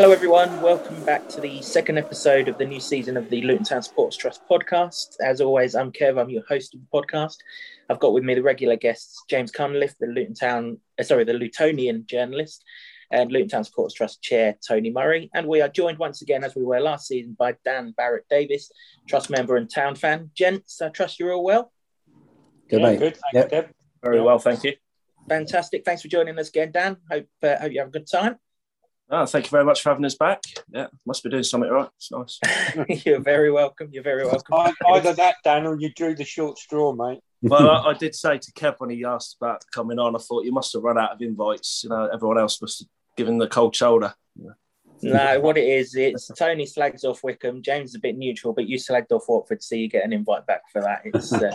Hello, everyone. Welcome back to the second episode of the new season of the Luton Town Sports Trust podcast. As always, I'm Kev. I'm your host of the podcast. I've got with me the regular guests, James Cunliffe, the Luton Town, uh, sorry, the Lutonian journalist, and Luton Town Sports Trust chair, Tony Murray. And we are joined once again, as we were last season, by Dan Barrett Davis, trust member and town fan. Gents, I trust you're all well. Good, yeah, mate. Good, thanks, Yep. Kev. Very well, thank you. Fantastic. Thanks for joining us again, Dan. Hope, uh, hope you have a good time. Ah, thank you very much for having us back. Yeah, must be doing something right. It's nice. you're very welcome. You're very welcome. Either that, Dan, or you drew the short straw, mate. well, I, I did say to Kev when he asked about coming on, I thought you must have run out of invites. You know, everyone else must have given the cold shoulder. No, what it is, it's Tony slags off Wycombe. James is a bit neutral, but you slagged off Watford, so you get an invite back for that. It's uh,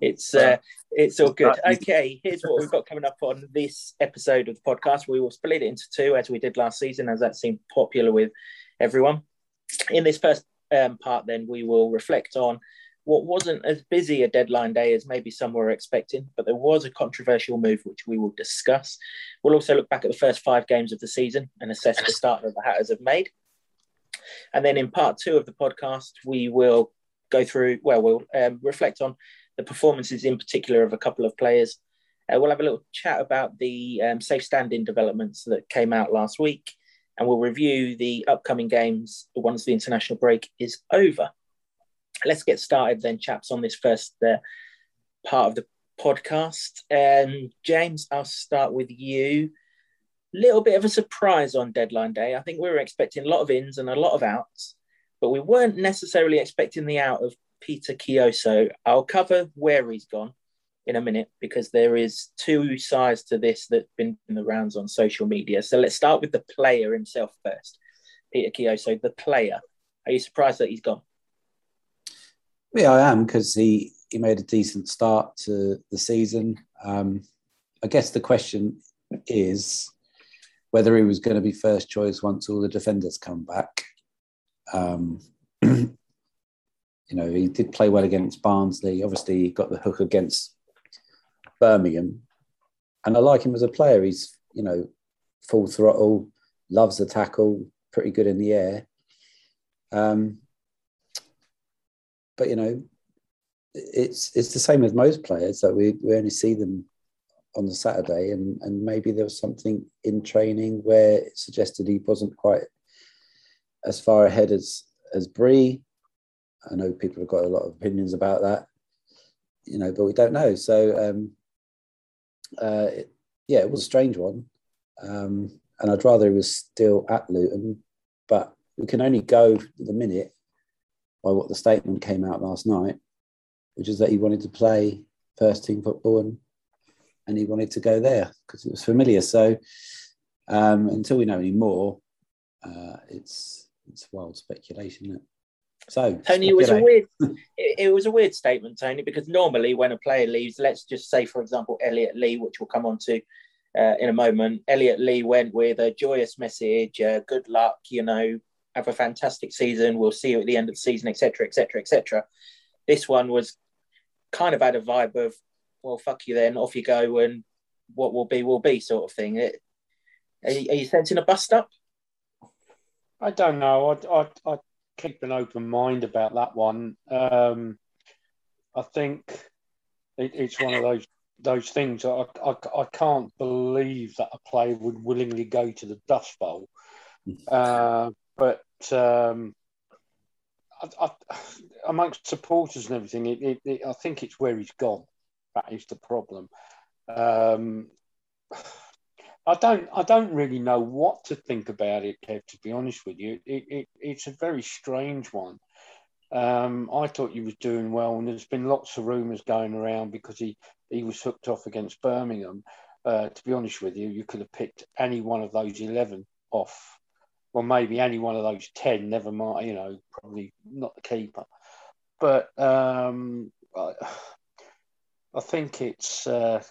it's uh, it's all good. Okay, here's what we've got coming up on this episode of the podcast. We will split it into two, as we did last season, as that seemed popular with everyone. In this first um, part, then we will reflect on what wasn't as busy a deadline day as maybe some were expecting, but there was a controversial move which we will discuss. We'll also look back at the first five games of the season and assess the start that the Hatters have made. And then in part two of the podcast, we will go through, well, we'll um, reflect on the performances in particular of a couple of players. Uh, we'll have a little chat about the um, safe standing developments that came out last week, and we'll review the upcoming games once the international break is over. Let's get started then, chaps, on this first uh, part of the podcast. Um, James, I'll start with you. Little bit of a surprise on deadline day. I think we were expecting a lot of ins and a lot of outs, but we weren't necessarily expecting the out of Peter Kioso. I'll cover where he's gone in a minute because there is two sides to this that've been in the rounds on social media. So let's start with the player himself first. Peter Kioso, the player. Are you surprised that he's gone? Yeah, I am because he he made a decent start to the season. Um, I guess the question is whether he was going to be first choice once all the defenders come back. Um, you know, he did play well against Barnsley. Obviously, he got the hook against Birmingham, and I like him as a player. He's you know full throttle, loves the tackle, pretty good in the air. Um, but you know, it's it's the same as most players that we, we only see them on the Saturday, and and maybe there was something in training where it suggested he wasn't quite as far ahead as as Bree. I know people have got a lot of opinions about that, you know, but we don't know. So um, uh, it, yeah, it was a strange one, um, and I'd rather he was still at Luton, but we can only go the minute by what the statement came out last night, which is that he wanted to play first team football and and he wanted to go there because it was familiar. So um, until we know any more, uh, it's it's wild speculation. Isn't it? So Tony, it was a weird. It, it was a weird statement, Tony, because normally when a player leaves, let's just say, for example, Elliot Lee, which we'll come on to uh, in a moment. Elliot Lee went with a joyous message, uh, good luck, you know, have a fantastic season. We'll see you at the end of the season, etc., etc., etc. This one was kind of had a vibe of, well, fuck you, then off you go, and what will be will be, sort of thing. It, are, you, are you sensing a bust up? I don't know. I'd, I'd, I'd keep an open mind about that one. Um, I think it, it's one of those those things. I, I, I can't believe that a player would willingly go to the Dust Bowl. Uh, but um, I, I, amongst supporters and everything, it, it, it, I think it's where he's gone. That is the problem. Um, I don't. I don't really know what to think about it, Kev. To be honest with you, it, it, it's a very strange one. Um, I thought he was doing well, and there's been lots of rumours going around because he, he was hooked off against Birmingham. Uh, to be honest with you, you could have picked any one of those eleven off, or maybe any one of those ten. Never mind, you know, probably not the keeper. But um, I, I think it's uh,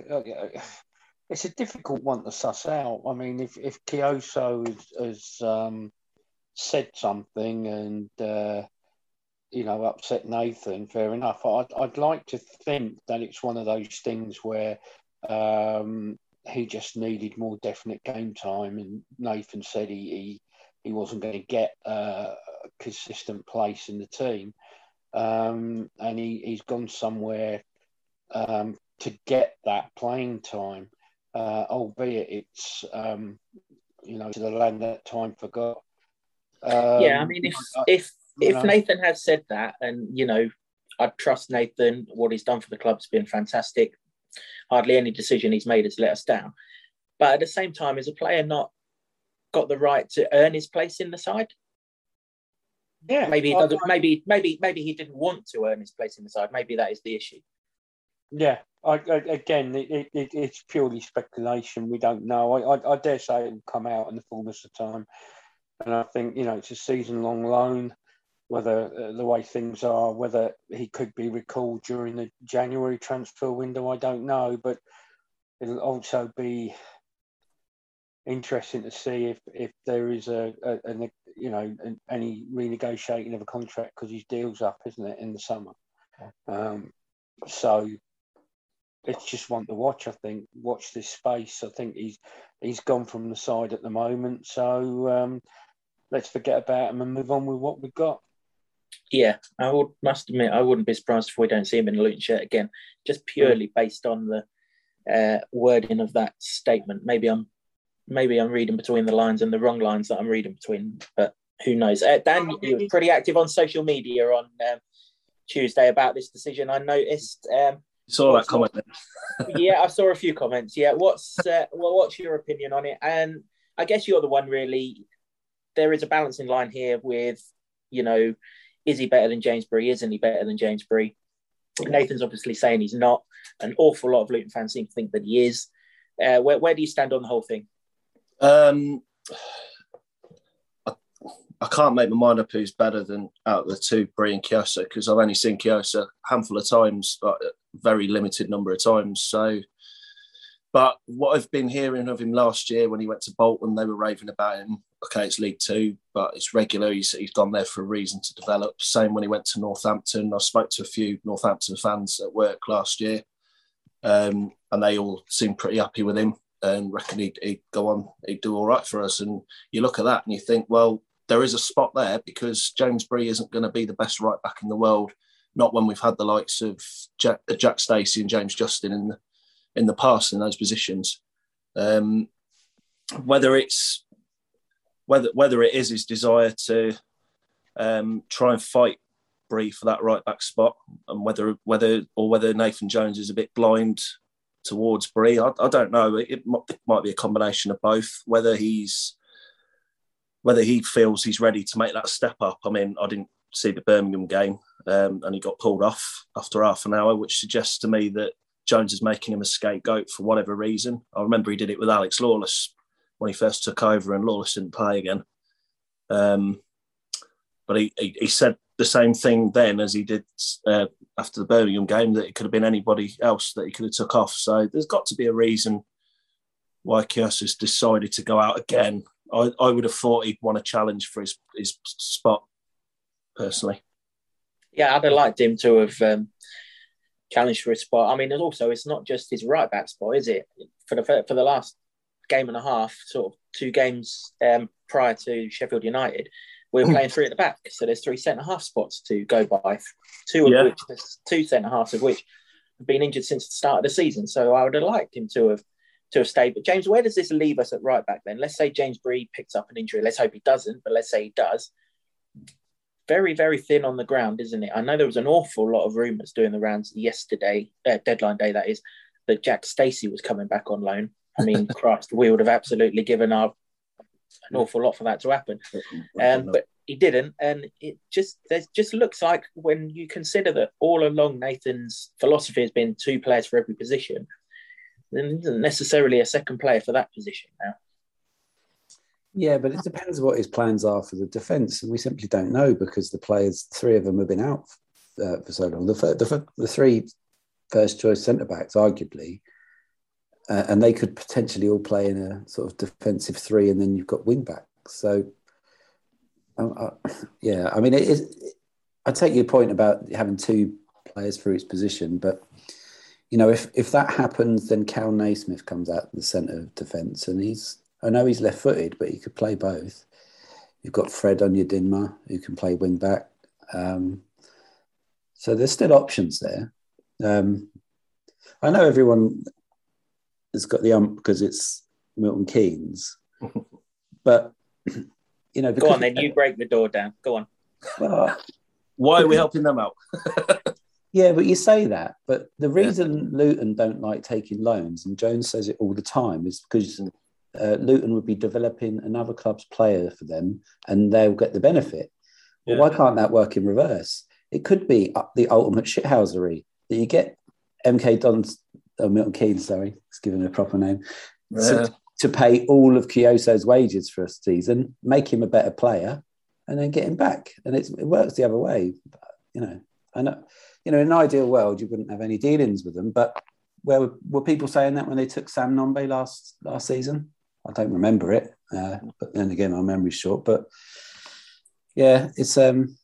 it's a difficult one to suss out. I mean, if if Kioso has, has um, said something and uh, you know upset Nathan, fair enough. I'd I'd like to think that it's one of those things where um, he just needed more definite game time, and Nathan said he he wasn't going to get uh, a consistent place in the team, um, and he, he's gone somewhere um, to get that playing time, uh, albeit it's um, you know to the land that time forgot. yeah, I mean, if um, if if know. Nathan has said that, and you know, I trust Nathan. What he's done for the club's been fantastic. Hardly any decision he's made has let us down. But at the same time, is a player not got the right to earn his place in the side? Yeah, maybe he doesn't. Maybe maybe maybe he didn't want to earn his place in the side. Maybe that is the issue. Yeah, I, I, again, it, it, it's purely speculation. We don't know. I, I, I, dare say it will come out in the fullness of time. And I think you know it's a season-long loan. Whether uh, the way things are, whether he could be recalled during the January transfer window, I don't know. But it'll also be interesting to see if if there is a, a, a you know any renegotiating of a contract because his deal's up, isn't it, in the summer? Um, so it's just one to watch. I think watch this space. I think he's he's gone from the side at the moment. So um, let's forget about him and move on with what we've got. Yeah, I would must admit I wouldn't be surprised if we don't see him in a Luton shirt again, just purely based on the uh, wording of that statement. Maybe I'm maybe I'm reading between the lines and the wrong lines that I'm reading between, but who knows? Uh, Dan, you were pretty active on social media on um, Tuesday about this decision. I noticed. Um, saw that comment. yeah, I saw a few comments. Yeah, what's uh, well, what's your opinion on it? And I guess you're the one really. There is a balancing line here with, you know, is he better than James Bree? Isn't he better than James Bree? Nathan's obviously saying he's not. An awful lot of Luton fans seem to think that he is. Uh, where, where do you stand on the whole thing? Um, I, I, can't make my mind up who's better than out of the two, Bree and Kioso, because I've only seen Kioso a handful of times, but a very limited number of times. So, but what I've been hearing of him last year when he went to Bolton, they were raving about him. Okay, it's League Two, but it's regular. He's, he's gone there for a reason to develop. Same when he went to Northampton. I spoke to a few Northampton fans at work last year, um, and they all seemed pretty happy with him and reckon he'd, he'd go on, he'd do all right for us. And you look at that and you think, well, there is a spot there because James Bree isn't going to be the best right back in the world. Not when we've had the likes of Jack, Jack Stacey and James Justin in the in the past in those positions. Um, whether it's whether whether it is his desire to um, try and fight Bree for that right back spot, and whether whether or whether Nathan Jones is a bit blind towards Bree. I, I don't know. It, it, might be a combination of both. Whether he's whether he feels he's ready to make that step up. I mean, I didn't see the Birmingham game, um, and he got pulled off after half an hour, which suggests to me that Jones is making him a scapegoat for whatever reason. I remember he did it with Alex Lawless when he first took over, and Lawless didn't play again. Um, but he, he, he said the same thing then as he did uh, after the Birmingham game that it could have been anybody else that he could have took off. So there's got to be a reason why has decided to go out again. I, I would have thought he'd want a challenge for his his spot personally. Yeah, I'd have liked him to have um, challenged for his spot. I mean, also it's not just his right back spot, is it? For the for the last game and a half, sort of two games um, prior to Sheffield United, we're hmm. playing three at the back. So there's three centre half spots to go by. Two of yeah. which two centre halves of which have been injured since the start of the season. So I would have liked him to have to have stayed. But James, where does this leave us at right back then? Let's say James Bree picks up an injury. Let's hope he doesn't, but let's say he does. Very, very thin on the ground, isn't it? I know there was an awful lot of rumours doing the rounds yesterday, uh, deadline day, that is, that Jack Stacey was coming back on loan. I mean, Christ, we would have absolutely given our an awful lot for that to happen. Um, but he didn't, and it just there just looks like when you consider that all along Nathan's philosophy has been two players for every position, then isn't necessarily a second player for that position now. Yeah, but it depends what his plans are for the defence, and we simply don't know because the players, three of them, have been out uh, for so long. The, the, the three first choice centre backs, arguably, uh, and they could potentially all play in a sort of defensive three, and then you've got wing backs. So, um, uh, yeah, I mean, it is. I take your point about having two players for each position, but you know, if if that happens, then Kal Naismith comes out in the centre of defence, and he's. I know he's left-footed, but he could play both. You've got Fred Onyedinma who can play wing back. Um, so there's still options there. Um, I know everyone has got the ump because it's Milton Keynes, but you know, go on then. You break the door down. Go on. Well, Why are we helping them out? yeah, but you say that, but the reason Luton don't like taking loans, and Jones says it all the time, is because uh, Luton would be developing another club's player for them, and they'll get the benefit. Well, why can't that work in reverse? It could be the ultimate shithousery that you get MK Dons, oh, Milton Keynes, sorry, let's give him a proper name, Yeah. to, to pay all of Kioso's wages for a season, make him a better player, and then get him back. And it's, it works the other way. But, you know, I know, you know, in an ideal world, you wouldn't have any dealings with them. But where were, were people saying that when they took Sam Nombe last last season? I don't remember it. Uh, but then again, my memory's short. But yeah, it's um,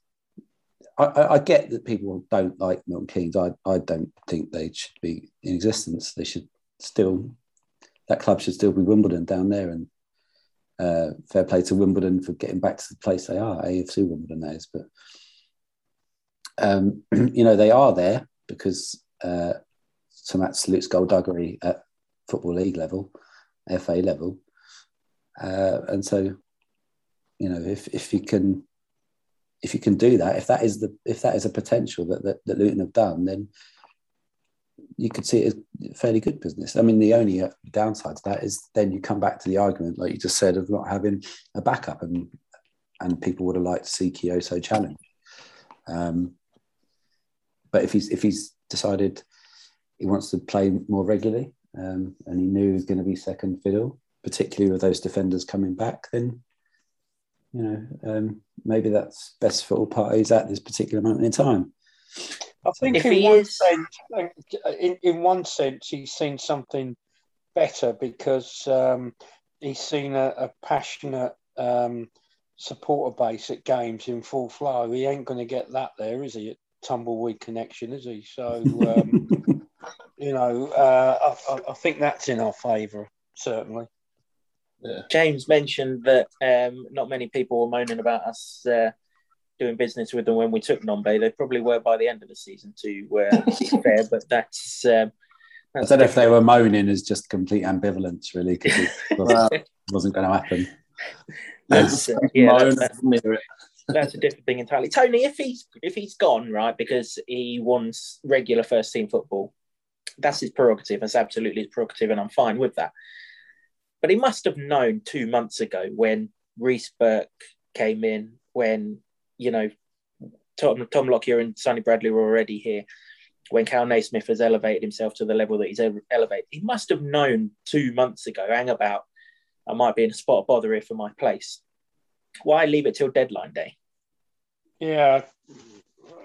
I, I, I get that people don't like Milton Keynes. I, I don't think they should be in existence. They should still that club should still be Wimbledon down there. And uh, fair play to Wimbledon for getting back to the place they are, AFC Wimbledon that is. But um, you know they are there because uh, some absolute skullduggery at football league level, FA level, uh, and so you know if if you can if you can do that, if that is the if that is a potential that that, that Luton have done, then you could see it as fairly good business. I mean, the only downside to that is then you come back to the argument, like you just said, of not having a backup, and and people would have liked to see Kioso challenge. Um, but if he's if he's decided he wants to play more regularly, um, and he knew he was going to be second fiddle, particularly with those defenders coming back, then you know um, maybe that's best for all parties at this particular moment in time. I think If in he one is- sense, in, in one sense, he's seen something better because um, he's seen a, a passionate um, supporter base at games in full flow. He ain't going to get that there, is he? At Tumbleweed Connection, is he? So, um, you know, uh, I, I, I think that's in our favour, certainly. James mentioned that um, not many people were moaning about us uh, doing business with them when we took Nombe. They probably were by the end of the season, to uh, be fair, but that's. Um, I don't know if they were moaning as just complete ambivalence, really, because it wasn't, wasn't going to happen. That's, uh, yeah, moan that's, and that's a different thing entirely. Tony, if he's if he's gone right because he wants regular first team football, that's his prerogative. That's absolutely his prerogative, and I'm fine with that. But he must have known two months ago when Reece Burke came in, when you know Tom Tom Lockyer and Sonny Bradley were already here, when Kal Naismith has elevated himself to the level that he's elevated. He must have known two months ago, hang about, I might be in a spot of bother here for my place. Why leave it till deadline day? Yeah,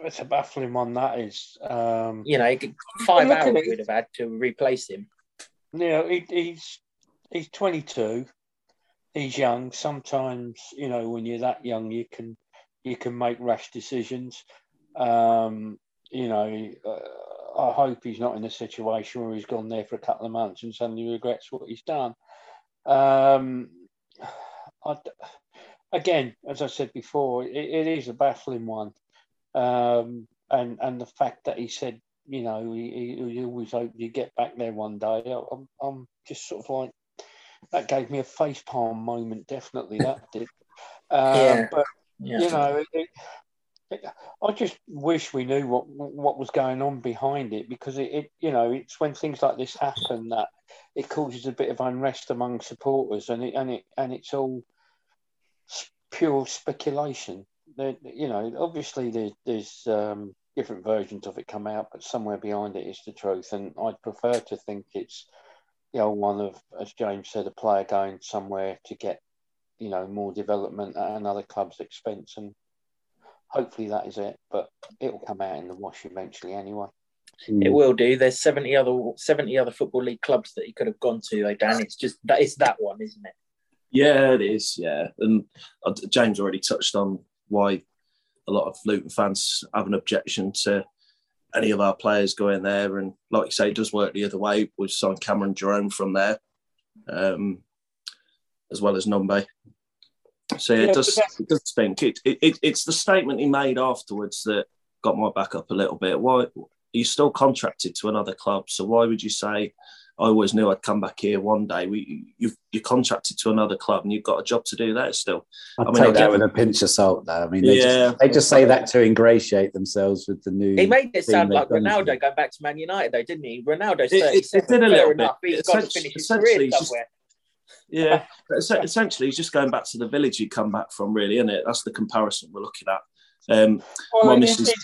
it's a baffling one, that is. Um, You know, five hours we'd have had to replace him. you know, he, he's he's 22. He's young. Sometimes, you know, when you're that young, you can you can make rash decisions. Um, you know, uh, I hope he's not in a situation where he's gone there for a couple of months and suddenly regrets what he's done. Um, I, again, as I said before, it, it is a baffling one, um, and and the fact that he said, you know, he, he, he always hoped you get back there one day. I'm, I'm just sort of like that gave me a face palm moment. Definitely, that did. Uh, Yeah. But Yeah. you know, it, it, I just wish we knew what what was going on behind it because it, it, you know, it's when things like this happen that it causes a bit of unrest among supporters, and it and it and it's all pure speculation. You know, obviously there, there's um, different versions of it come out, but somewhere behind it is the truth, and I'd prefer to think it's the old one of, as James said, a player going somewhere to get you know more development at another club's expense, and hopefully that is it. But it'll come out in the wash eventually, anyway. It will do. There's 70 other 70 other football league clubs that he could have gone to, though, Dan. It's just that it's that one, isn't it? Yeah, it is. Yeah, and uh, James already touched on why a lot of Luton fans have an objection to any of our players going there, and like you say, it does work the other way. We've signed Cameron Jerome from there, um, as well as Nombe. So yeah, it does it does stink. It, it, it, it's the statement he made afterwards that got my back up a little bit. Why you still contracted to another club? So why would you say I always knew I'd come back here one day. We you you're contracted to another club and you've got a job to do there still. i I mean, take that with a pinch of salt, though. I mean, they, yeah. just, they just say that to ingratiate themselves with the new. He made it sound like Ronaldo going back to Man United, though, didn't he? Ronaldo's it, it, it did a little bit. He's got to finish his career somewhere. yeah, essentially, he's just going back to the village he come back from, really, isn't it? That's the comparison we're looking at. Um, well, missus...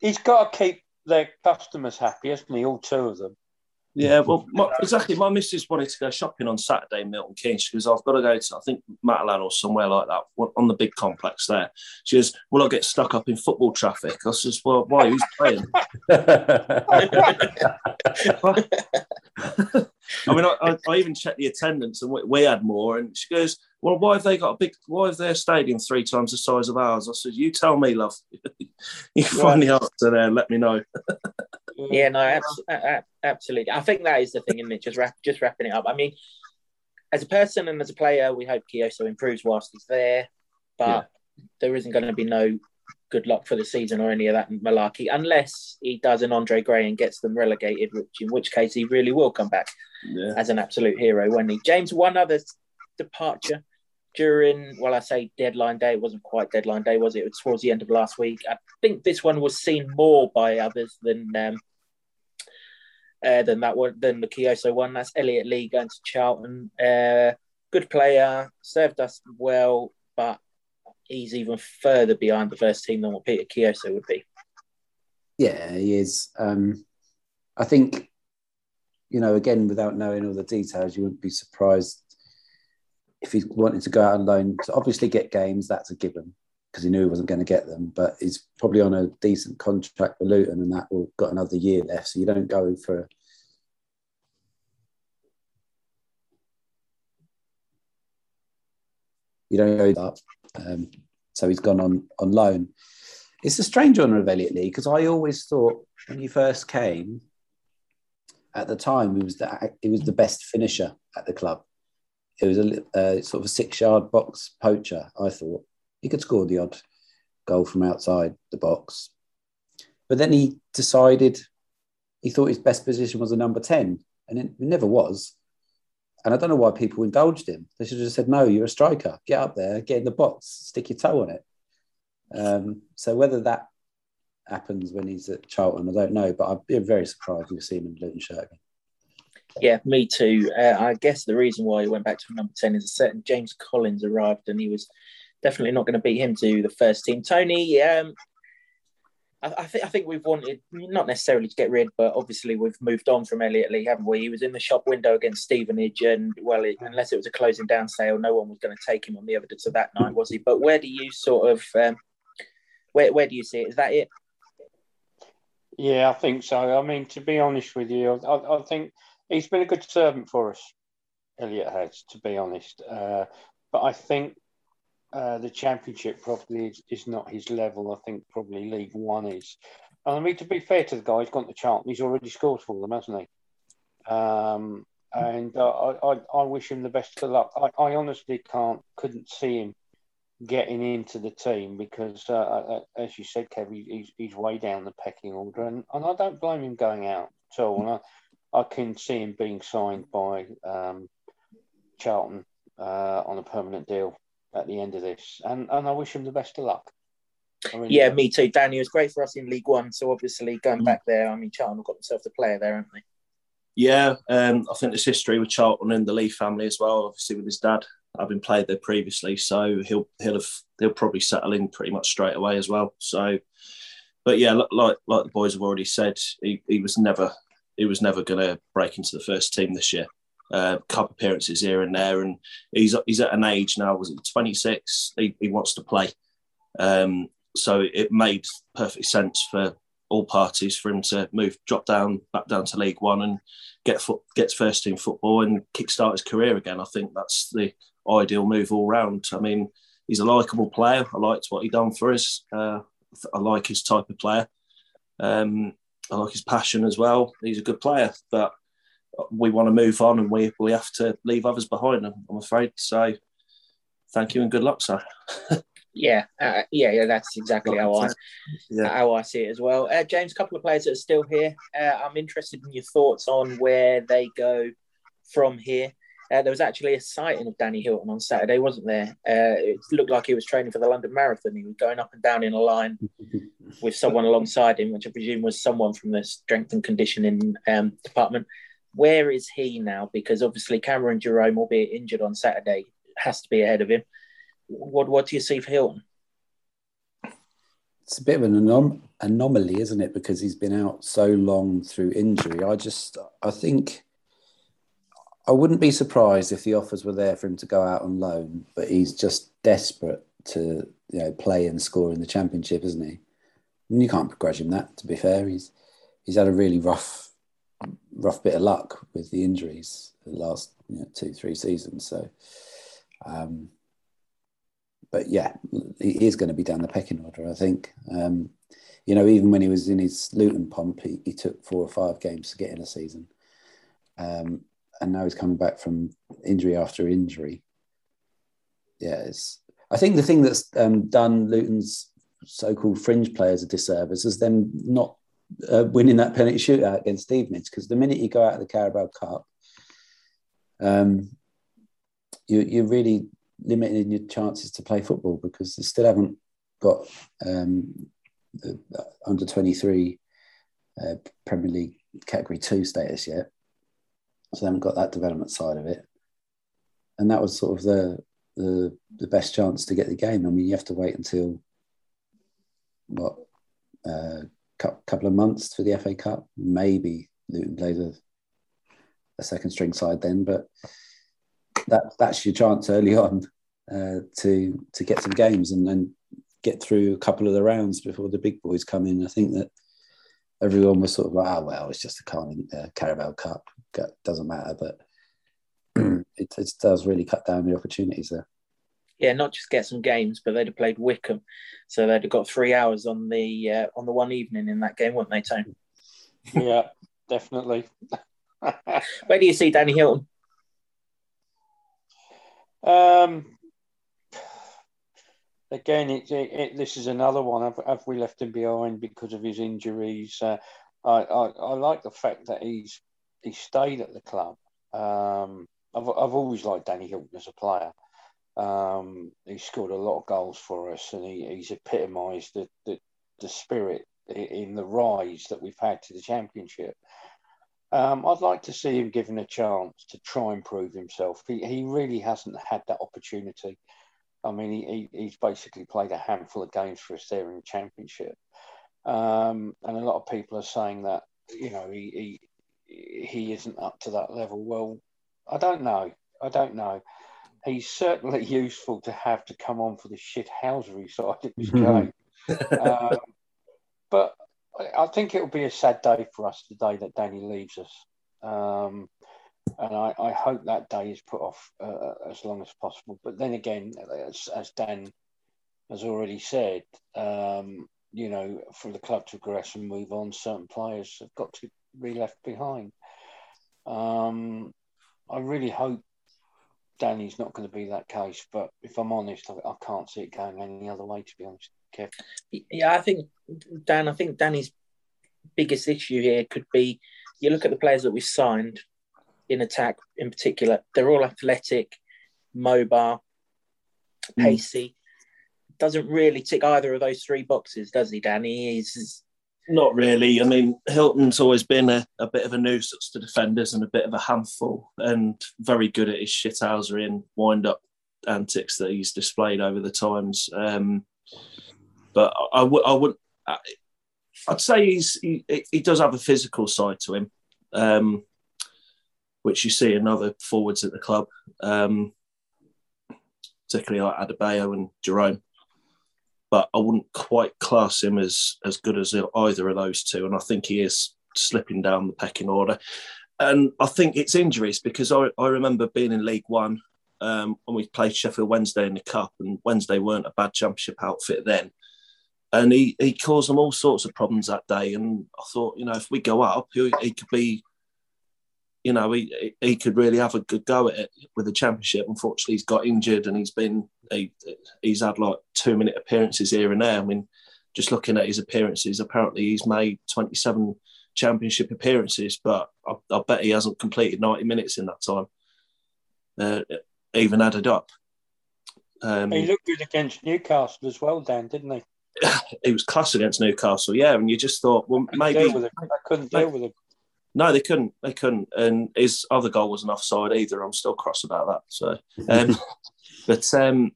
he's got to keep their customers happy, hasn't he? All two of them. Yeah, well, my, exactly. My missus wanted to go shopping on Saturday in Milton Keynes because I've got to go to, I think, Matalan or somewhere like that on the big complex there. She goes, Will I get stuck up in football traffic? I says, Well, why? Who's playing? I mean, I, I, even checked the attendance and we, we, had more. And she goes, Well, why have they got a big, why have their stadium three times the size of ours? I said, You tell me, love. you find the answer there, let me know. yeah, no, absolutely. I think that is the thing, isn't it? Just wrap, just wrapping it up. I mean, as a person and as a player, we hope Kioso improves whilst he's there, but yeah. there isn't going to be no good luck for the season or any of that malarkey, unless he does an Andre Gray and gets them relegated, which in which case he really will come back yeah. as an absolute hero, when he? James, one other departure during, well, I say deadline day, it wasn't quite deadline day, was it? It was towards the end of last week. I think this one was seen more by others than um, uh, than that one, than the Kioso one. That's Elliot Lee going to Charlton. Uh, good player, served us well, but he's even further behind the first team than what Peter Kioso would be. Yeah, he is. Um, I think, you know, again, without knowing all the details, you wouldn't be surprised if he wanted to go out on loan to obviously get games. That's a given because he knew he wasn't going to get them. But he's probably on a decent contract for Luton, and that will got another year left. So you don't go for you don't go that. Um, so he's gone on on loan. It's a strange honour of Elliot Lee because I always thought when he first came, at the time he was the he was the best finisher at the club. It was a uh, sort of a six yard box poacher. I thought he could score the odd goal from outside the box, but then he decided he thought his best position was a number ten, and it never was. And I don't know why people indulged him. They should have just said, no, you're a striker. Get up there, get in the box, stick your toe on it. Um, so whether that happens when he's at Charlton, I don't know. But I'd be very surprised if you see him in Luton shirt again. Yeah, me too. Uh, I guess the reason why he went back to number 10 is a certain James Collins arrived and he was definitely not going to beat him to the first team. Tony, um, I, I, think I think we've wanted not necessarily to get rid, but obviously we've moved on from Elliot Lee, haven't we? He was in the shop window against Stevenage, and well, it, unless it was a closing down sale, no one was going to take him on the evidence of that night, was he? But where do you sort of um, where where do you see it? Is that it? Yeah, I think so. I mean, to be honest with you, I, I think he's been a good servant for us. Elliot has, to be honest. Uh, but I think uh, the championship probably is, is, not his level. I think probably League One is. And I mean, to be fair to the guy, he's got to Charlton. He's already scored for them, hasn't he? Um, and uh, I, I, I, wish him the best of luck. I, I, honestly can't, couldn't see him getting into the team because, uh, uh, uh as you said, Kev, he's, he's way down the pecking order, and, and I don't blame him going out at all. And I, I can see him being signed by um, Charlton uh, on a permanent deal at the end of this, and and I wish him the best of luck. Really yeah, me too, Danny. It was great for us in League One. So obviously going mm. back there, I mean, Charlton got themselves a player there, haven't they? Yeah, um, I think there's history with Charlton and the Lee family as well. Obviously with his dad having played there previously, so he'll he'll have he'll probably settle in pretty much straight away as well. So, but yeah, like like the boys have already said, he, he was never he was never going to break into the first team this year uh, cup appearances here and there, and he's he's at an age now. Was it 26? He, he wants to play, um, so it made perfect sense for all parties for him to move, drop down, back down to League One, and get foot, get first team football and kickstart his career again. I think that's the ideal move all round. I mean, he's a likable player. I liked what he done for us. Uh, I like his type of player. Um, I like his passion as well. He's a good player, but we want to move on and we we have to leave others behind. I'm afraid. So thank you and good luck, sir. yeah, uh, yeah, yeah. That's exactly how I yeah. how I see it as well. Uh, James, a couple of players that are still here. Uh, I'm interested in your thoughts on where they go from here. Uh, there was actually a sighting of Danny Hylton on Saturday, wasn't there? Uh, it looked like he was training for the London Marathon. He was going up and down in a line with someone alongside him, which I presume was someone from the strength and conditioning um, department. Where is he now? Because obviously Cameron Jerome, albeit injured on Saturday, has to be ahead of him. What What do you see for Hylton? It's a bit of an anom- anomaly, isn't it? Because he's been out so long through injury. I just, I think I wouldn't be surprised if the offers were there for him to go out on loan, but he's just desperate to you know play and score in the championship, isn't he? And you can't begrudge him that. To be fair, he's he's had a really rough rough bit of luck with the injuries the last you know, two three seasons. So, um, but yeah, he is going to be down the pecking order. I think. Um, you know, even when he was in his Luton pump, he, he took four or five games to get in a season. Um, and now he's coming back from injury after injury. Yeah, I think the thing that's um, done Luton's so-called fringe players a disservice is them not uh, winning that penalty shootout against Stevenage because the minute you go out of the Carabao Cup, um, you, you're really limiting your chances to play football because they still haven't got um, the under 23 uh, Premier League Category 2 status yet. So they haven't got that development side of it. And that was sort of the the the best chance to get the game. I mean, you have to wait until what uh, couple of months for the FA Cup. Maybe Luton plays a, a second string side then, but that that's your chance early on uh, to to get some games and then get through a couple of the rounds before the big boys come in. I think that everyone was sort of like, oh, well, it's just a Carling, uh, Carabao Cup. Doesn't matter. But it, it, does really cut down the opportunities there. Yeah, not just get some games, but they'd have played Wycombe, so they'd have got three hours on the uh, on the one evening in that game, wouldn't they, Tone? yeah, definitely. Where do you see Danny Hylton? Um, again, it, it, it, this is another one. Have, have, we left him behind because of his injuries? Uh, I, I, I, like the fact that he's he stayed at the club. Um, I've, I've always liked Danny Hylton as a player. Um, he scored a lot of goals for us, and he, he's epitomised the, the, the spirit in the rise that we've had to the championship. Um, I'd like to see him given a chance to try and prove himself. He, he really hasn't had that opportunity. I mean, he, he's basically played a handful of games for us there in the championship. Um, and a lot of people are saying that, you know, he, he, he isn't up to that level. Well, I don't know. I don't know. He's certainly useful to have to come on for the shithousery side of his game. um, but I think it'll be a sad day for us the day that Danny leaves us. Um, and I, I, hope that day is put off uh, as long as possible. But then again, as, as Dan has already said, um, you know, for the club to progress and move on, certain players have got to be left behind. Um, I really hope Danny's not going to be that case, but if I'm honest, I, I can't see it going any other way. To be honest, Kev. Yeah, I think Dan. I think Danny's biggest issue here could be you look at the players that we signed in attack in particular, they're all athletic, mobile, hmm. pacey. Mm. Doesn't really tick either of those three boxes, does he, Danny? He's not really. I mean, Hylton's always been a, a, bit of a nuisance to defenders and a bit of a handful, and very good at his shithousery and wind up antics that he's displayed over the times. Um, but I, I, w- I would, I'd I'd say he's he, he does have a physical side to him. Um, which you see in other forwards at the club, um, particularly like Adebayo and Jerome. But I wouldn't quite class him as as good as either of those two, and I think he is slipping down the pecking order. And I think it's injuries because I, I remember being in League One um, when we played Sheffield Wednesday in the Cup, and Wednesday weren't a bad championship outfit then. And he, he caused them all sorts of problems that day. And I thought, you know, if we go up, he, he could be you know, he he could really have a good go at it with the championship. Unfortunately, he's got injured and he's been he, he's had like two minute appearances here and there. I mean, just looking at his appearances, apparently he's made twenty seven championship appearances, but I, I, bet he hasn't completed ninety minutes in that time, uh, even added up. Um, he looked good against Newcastle as well, Dan, didn't he? he was class against Newcastle, yeah. And you just thought, well, maybe I couldn't deal with him. No, they couldn't. They couldn't. And his other goal wasn't offside either. I'm still cross about that. So, um, but um,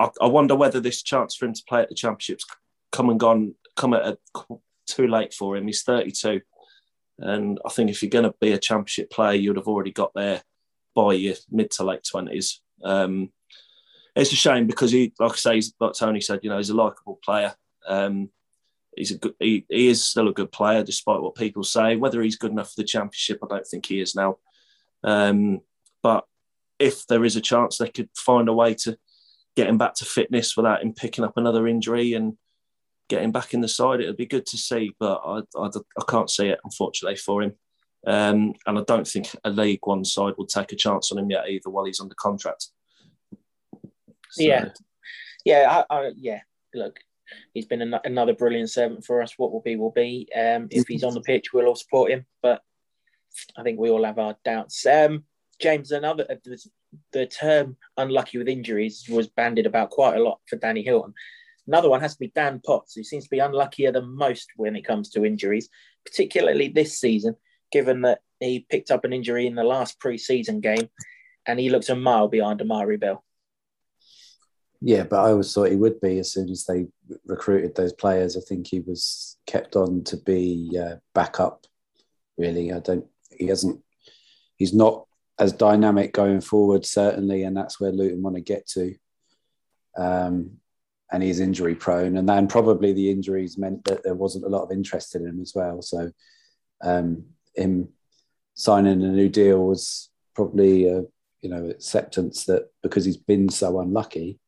I, I, wonder whether this chance for him to play at the championships come and gone, come at a, too late for him. He's 32, and I think if you're going to be a championship player, you'd have already got there by your mid to late 20s. Um, it's a shame because he, like I say, like Tony said, you know, he's a likable player. Um, he's a good, he, he is still a good player despite what people say. Whether he's good enough for the championship, I don't think he is now. Um, but if there is a chance they could find a way to get him back to fitness without him picking up another injury and getting back in the side, it'd be good to see. But I, I, I can't see it, unfortunately, for him. Um, and I don't think a League One side will take a chance on him yet either while he's under contract. So. Yeah, yeah, I, I, yeah. Look, he's been an- another brilliant servant for us. What will be will be. Um, if he's on the pitch, we'll all support him. But I think we all have our doubts. Um, James, another uh, the term "unlucky with injuries" was bandied about quite a lot for Danny Hylton. Another one has to be Dan Potts, who seems to be unluckier than most when it comes to injuries, particularly this season, given that he picked up an injury in the last pre-season game, and he looks a mile behind Amari Bell. Yeah, but I always thought he would be as soon as they recruited those players. I think he was kept on to be uh, backup. Really, I don't. He hasn't. He's not as dynamic going forward, certainly, and that's where Luton want to get to. Um, and he's injury prone, and then probably the injuries meant that there wasn't a lot of interest in him as well. So, um, him signing a new deal was probably a you know acceptance that because he's been so unlucky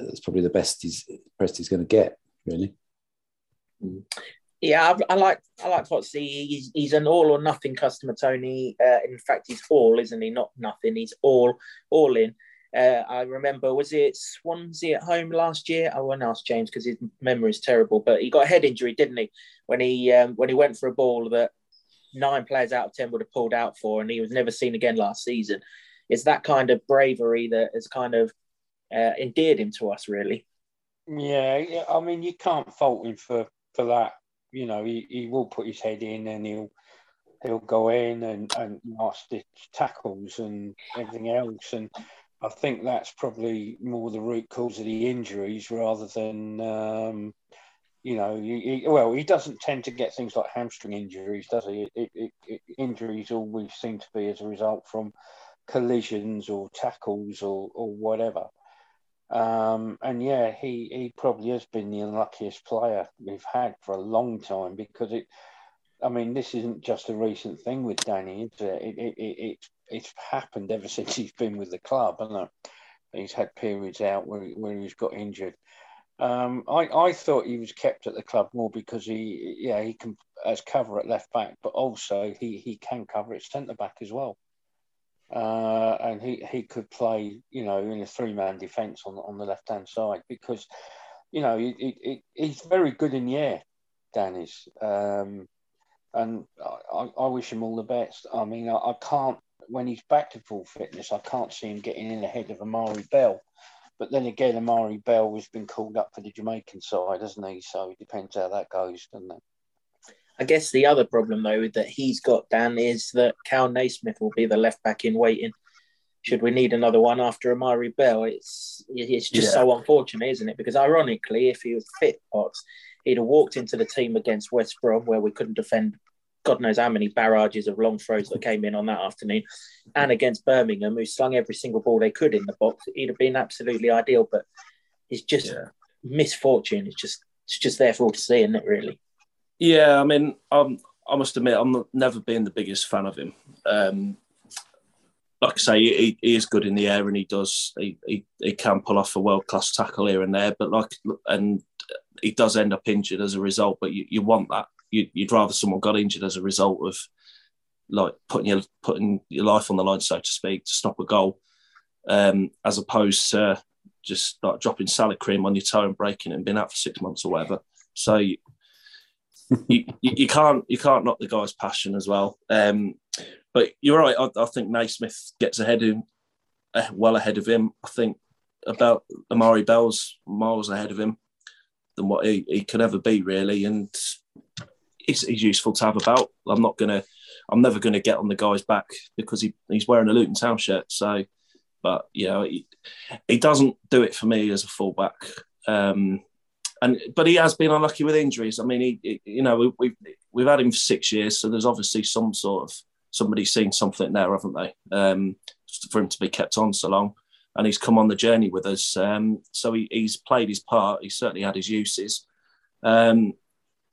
that's probably the best he's best he's going to get, really. Yeah, I, I, like I like Foxy. He's he's an all or nothing customer, Tony. Uh, in fact, he's all, isn't he? Not nothing. He's all all in. Uh, I remember, was it Swansea at home last year? I won't ask James because his memory is terrible. But he got a head injury, didn't he? When he um, when he went for a ball that nine players out of ten would have pulled out for, and he was never seen again last season. It's that kind of bravery that has kind of uh, endeared him to us, really. Yeah, I mean, you can't fault him for for that. You know, he, he will put his head in and he'll he'll go in and and last tackles and everything else. And I think that's probably more the root cause of the injuries rather than. Um, you know, he, he, well, he doesn't tend to get things like hamstring injuries, does he? It, injuries always seem to be as a result from collisions or tackles or, or whatever. Um, and yeah, he, he probably has been the unluckiest player we've had for a long time because it, I mean, this isn't just a recent thing with Danny, is it? It, it, it, it it's happened ever since he's been with the club, and he's had periods out where, where he's got injured. Um, I, I thought he was kept at the club more because he, yeah, he can as cover at left back, but also he, he can cover at centre back as well uh, and he, he could play, you know, in a three man defence on on the left hand side because, you know, he, he, he's very good in the air, Dan is, um, and I, I, wish him all the best. I mean, I, I, can't when he's back to full fitness, I can't see him getting in ahead of Amari Bell. But then again, Amari Bell has been called up for the Jamaican side, hasn't he? So it depends how that goes, doesn't it? I guess the other problem though that he's got Dan is that Kal Naismith will be the left back in waiting. Should we need another one after Amari Bell? It's it's just yeah. so unfortunate, isn't it? Because ironically, if he was fit, Potts, he'd have walked into the team against West Brom where we couldn't defend God knows how many barrages of long throws that came in on that afternoon, and against Birmingham, who slung every single ball they could in the box. He'd have been absolutely ideal, but it's just yeah. misfortune. It's just it's just there for all to see, isn't it? Really. Yeah, I mean, um, I must admit, I'm never been the biggest fan of him. Um, like I say, he, he, is good in the air and he does he, he, he can pull off a world class tackle here and there, but like and he does end up injured as a result. But you, you want that. You, would rather someone got injured as a result of like putting your putting your life on the line, so to speak, to stop a goal, um, as opposed to just like dropping salad cream on your toe and breaking it and being out for six months or whatever. So you, you, can't you can't knock the guy's passion as well. Um, but you're right. I, I think Naismith gets ahead of uh, well ahead of him. I think about Amari Bell's miles ahead of him than what he, he could ever be, really. And he's, he's useful to have about. I'm not gonna, I'm never gonna get on the guy's back because he, he's wearing a Luton Town shirt. So, but you know, he, he doesn't do it for me as a fullback. Um, and but he has been unlucky with injuries. I mean, he, he you know, we, we've we've had him for six years, so there's obviously some sort of somebody seen something there, haven't they? Um, for him to be kept on so long and he's come on the journey with us. Um, so he, he's played his part. He certainly had his uses. Um,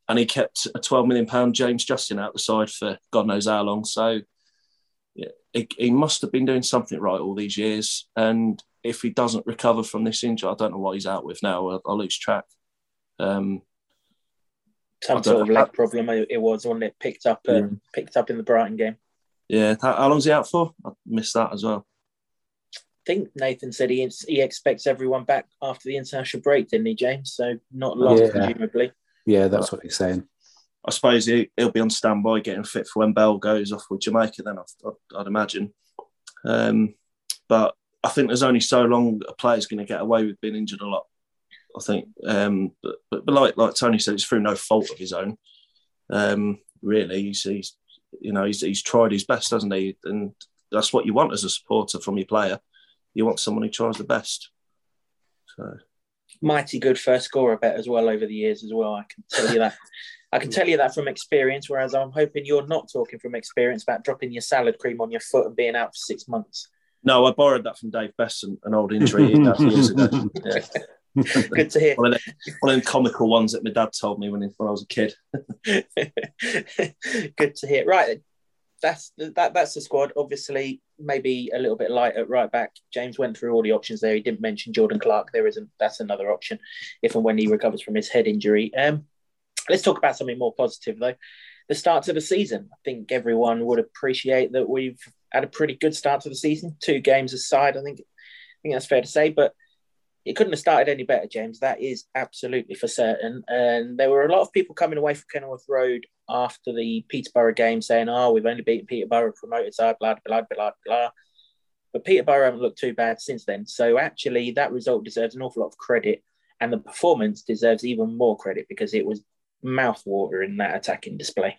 and he kept a 12 million pound James Justin out the side for God knows how long. So he, he, must have been doing something right all these years. And if he doesn't recover from this injury, I don't know what he's out with now. I'll, I'll lose track. Um, Some sort of leg problem it was, when it? Picked up, uh, yeah. picked up in the Brighton game. Yeah, how, how long's he out for? I missed that as well I think Nathan said he he expects everyone back after the international break, didn't he, James? So not long, yeah. presumably. Yeah, that's what he's saying. I suppose he, will be on standby, getting fit for when Bell goes off with Jamaica. Then I'd, I'd imagine. Um, but I think there's only so long a player's going to get away with being injured a lot. I think, um, but, but, but like like Tony said, it's through no fault of his own. Um, really, he's, he's you know he's, he's tried his best, hasn't he? And that's what you want as a supporter from your player you want someone who tries the best. So mighty good first scorer bet as well over the years as well. I can tell you that. I can tell you that from experience. Whereas I'm hoping you're not talking from experience about dropping your salad cream on your foot and being out for six months. No, I borrowed that from Dave Best, an old injury years ago. Yeah. Good to hear. One of, them, one of them comical ones that my dad told me when, when I was a kid. Good to hear. Right, that's that that's the squad. Obviously, maybe a little bit light at right back. James went through all the options there. He didn't mention Jordan Clark. There isn't. That's another option if and when he recovers from his head injury. Um, let's talk about something more positive though. The start to the season. I think everyone would appreciate that we've had a pretty good start to the season. Two games aside, I think I think that's fair to say. But it couldn't have started any better, James. That is absolutely for certain. And there were a lot of people coming away from Kenilworth Road after the Peterborough game saying, oh, we've only beaten Peterborough promoted side, blah, blah, blah, blah. But Peterborough haven't looked too bad since then. So actually, that result deserves an awful lot of credit. And the performance deserves even more credit because it was mouthwatering that attacking display.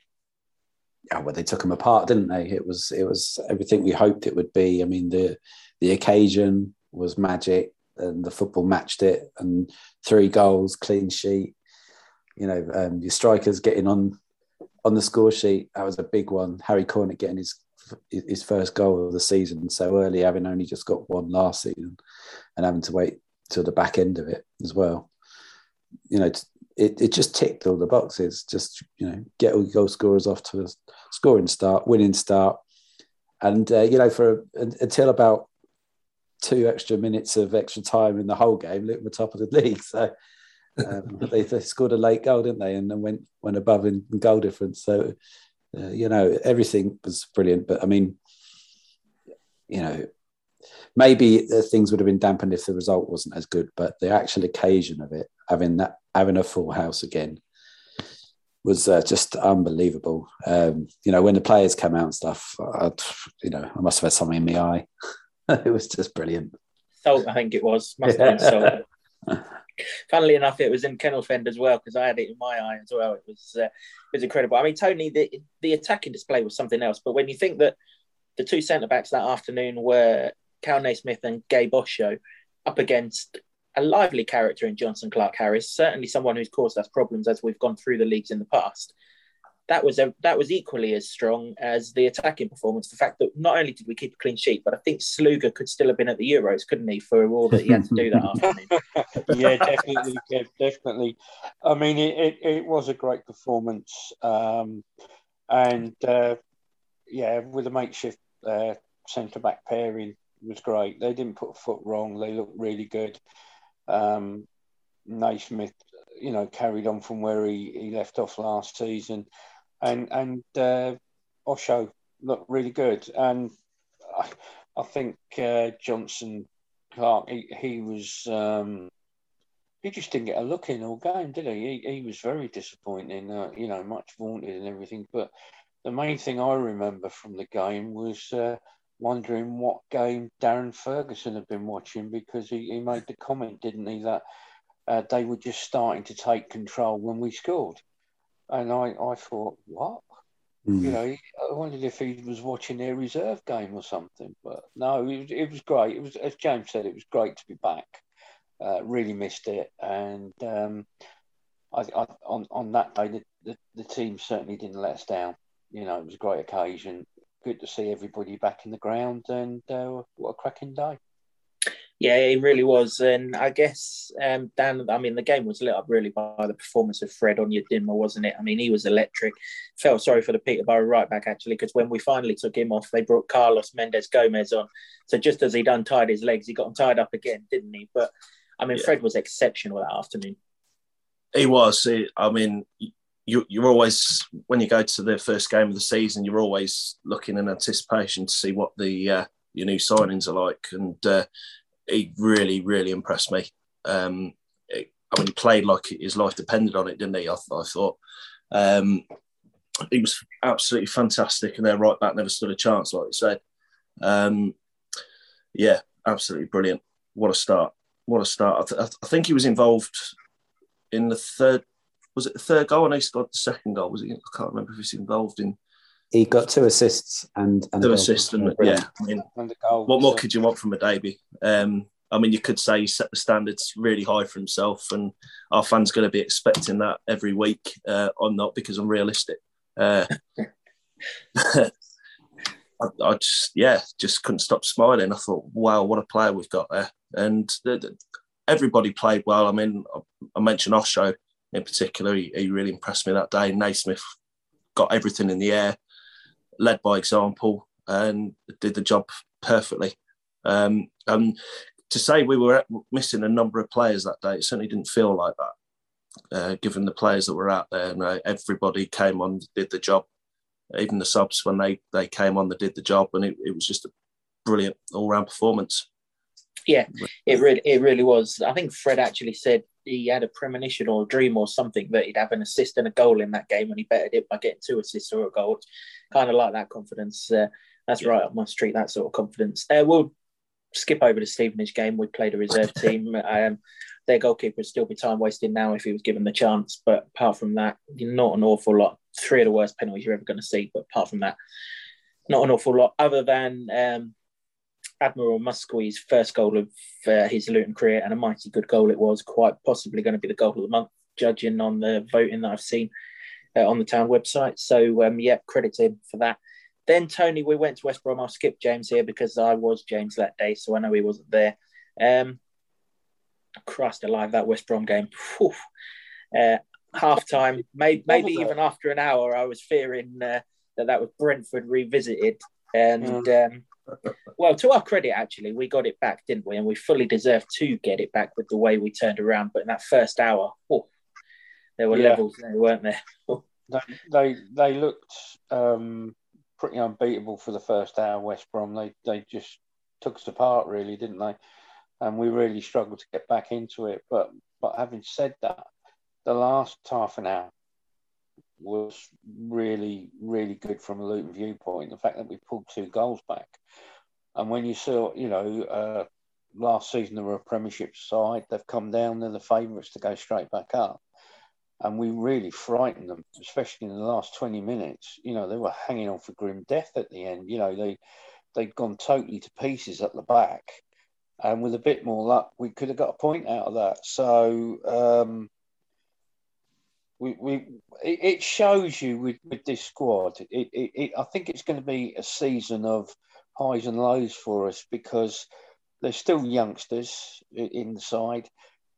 Yeah, well, they took them apart, didn't they? It was it was everything we hoped it would be. I mean, the the occasion was magic and the football matched it, and three goals, clean sheet. You know, um, your strikers getting on on the score sheet. That was a big one. Harry Cornick getting his his first goal of the season so early, having only just got one last season, and having to wait till the back end of it as well. You know, it, it just ticked all the boxes. Just you know, get all your goal scorers off to a scoring start, winning start, and uh, you know, for until about two extra minutes of extra time in the whole game, Luton were top of the league. So um, they, they, scored a late goal, didn't they? And then went went above in, goal difference. So uh, you know everything was brilliant. But I mean, you know, maybe things would have been dampened if the result wasn't as good. But the actual occasion of it, having that having a full house again. Was uh, just unbelievable. Um, you know, when the players came out and stuff, I'd, you know, I must have had something in my eye. it was just brilliant. Salt, I think it was. Must have been salt. Funnily enough, it was in Kennelfend as well because I had it in my eye as well. It was uh, it was incredible. I mean, Tony, the the attacking display was something else. But when you think that the two centre backs that afternoon were Kal Naismith and Gabe Osho up against a lively character in Jonson Clarke-Harris, certainly someone who's caused us problems as we've gone through the leagues in the past that was a, that was equally as strong as the attacking performance. The fact that not only did we keep a clean sheet, but I think Sluga could still have been at the Euros, couldn't he, for all that he had to do that afternoon? yeah, definitely, definitely. I mean, it, it, it was a great performance, um, and uh, yeah, with a makeshift uh, centre back pairing was great. They didn't put a foot wrong. They looked really good. Um, Naismith, you know, carried on from where he, he left off last season and and uh, Osho looked really good, and I, I think uh, Jonson Clarke he, he was um, he just didn't get a look in all game, did he? He, he was very disappointing. Uh, you know, much vaunted and everything, but the main thing I remember from the game was uh, wondering what game Darren Ferguson had been watching because he, he made the comment, didn't he, that uh, they were just starting to take control when we scored. And I, I thought, what? Mm. You know, I wondered if he was watching their reserve game or something. But no, it was, it was great. It was, as James said, it was great to be back. Uh, really missed it. And um, I, I, on, on that day, the, the, the team certainly didn't let us down you know, it was a great occasion. Good to see everybody back in the ground, and uh, what a cracking day. Yeah, it really was, and I guess um, Dan. I mean, the game was lit up really by the performance of Fred Onyedinma, wasn't it? I mean, he was electric. Felt sorry for the Peterborough right back actually, because when we finally took him off, they brought Carlos Mendes Gomes on. So just as he'd untied his legs, he got him tied up again, didn't he? But I mean, yeah. Fred was exceptional that afternoon. He was. I mean, you, you're always when you go to the first game of the season, you're always looking in anticipation to see what the uh, your new signings are like, and uh, he really, really impressed me. Um, it, I mean, he played like his life depended on it, didn't he? I, I thought um, he was absolutely fantastic, and their right back never stood a chance, like you said. Um, yeah, absolutely brilliant. What a start! What a start! I, th- I think he was involved in the third was it the third goal and he scored the second goal? Was he? I can't remember if he's involved in. He got two assists and, and two assists and yeah. I mean, what more could you want from a debut? Um, I mean, you could say he set the standards really high for himself, and our fans going to be expecting that every week. Uh, or not because I'm realistic. Uh, I, I, just, yeah, just couldn't stop smiling. I thought, wow, what a player we've got there, and the, the, everybody played well. I mean, I, I mentioned Osho in particular. He, he really impressed me that day. Naismith got everything in the air, led by example, and did the job perfectly. Um, and to say we were missing a number of players that day, it certainly didn't feel like that. Uh, given the players that were out there, and uh, everybody came on, did the job. Even the subs, when they they came on, they did the job, and it, it was just a brilliant all round performance. Yeah, it really it really was. I think Fred actually said he had a premonition or a dream or something that he'd have an assist and a goal in that game, and he bettered it by getting two assists or a goal. Kind of like that confidence. Uh, that's right up my street. That sort of confidence. Uh, we'll skip over the Stevenage game. We played a reserve team. Um, their goalkeeper would still be time wasting now if he was given the chance. But apart from that, not an awful lot. Three of the worst penalties you're ever going to see. But apart from that, not an awful lot. Other than um, Admiral Muskwe's first goal of uh, his Luton career, and a mighty good goal it was, quite possibly going to be the goal of the month, judging on the voting that I've seen uh, on the town website. So, um, yeah, credit to him for that. Then, Tony, we went to West Brom. I'll skip James here because I was James that day, so I know he wasn't there. Um, Christ alive, that West Brom game. Uh, half time, maybe, maybe even after an hour, I was fearing uh, that that was Brentford revisited. And um, well, to our credit, actually, we got it back, didn't we? And we fully deserved to get it back with the way we turned around. But in that first hour, oh, there were yeah. levels there, weren't there? they, they they looked um, pretty unbeatable for the first hour. West Brom, they they just took us apart, really, didn't they? And we really struggled to get back into it. But but having said that, the last half an hour was really, really good from a Luton viewpoint. The fact that we pulled two goals back. And when you saw, you know, uh, last season they were a Premiership side, they've come down, they're the favourites to go straight back up. And we really frightened them, especially in the last 20 minutes. You know, they were hanging on for grim death at the end. You know, they, they'd gone totally to pieces at the back. And with a bit more luck, we could have got a point out of that. So, um, we, we it shows you with, with this squad. It, it, it, I think it's going to be a season of highs and lows for us because they're still youngsters in the side.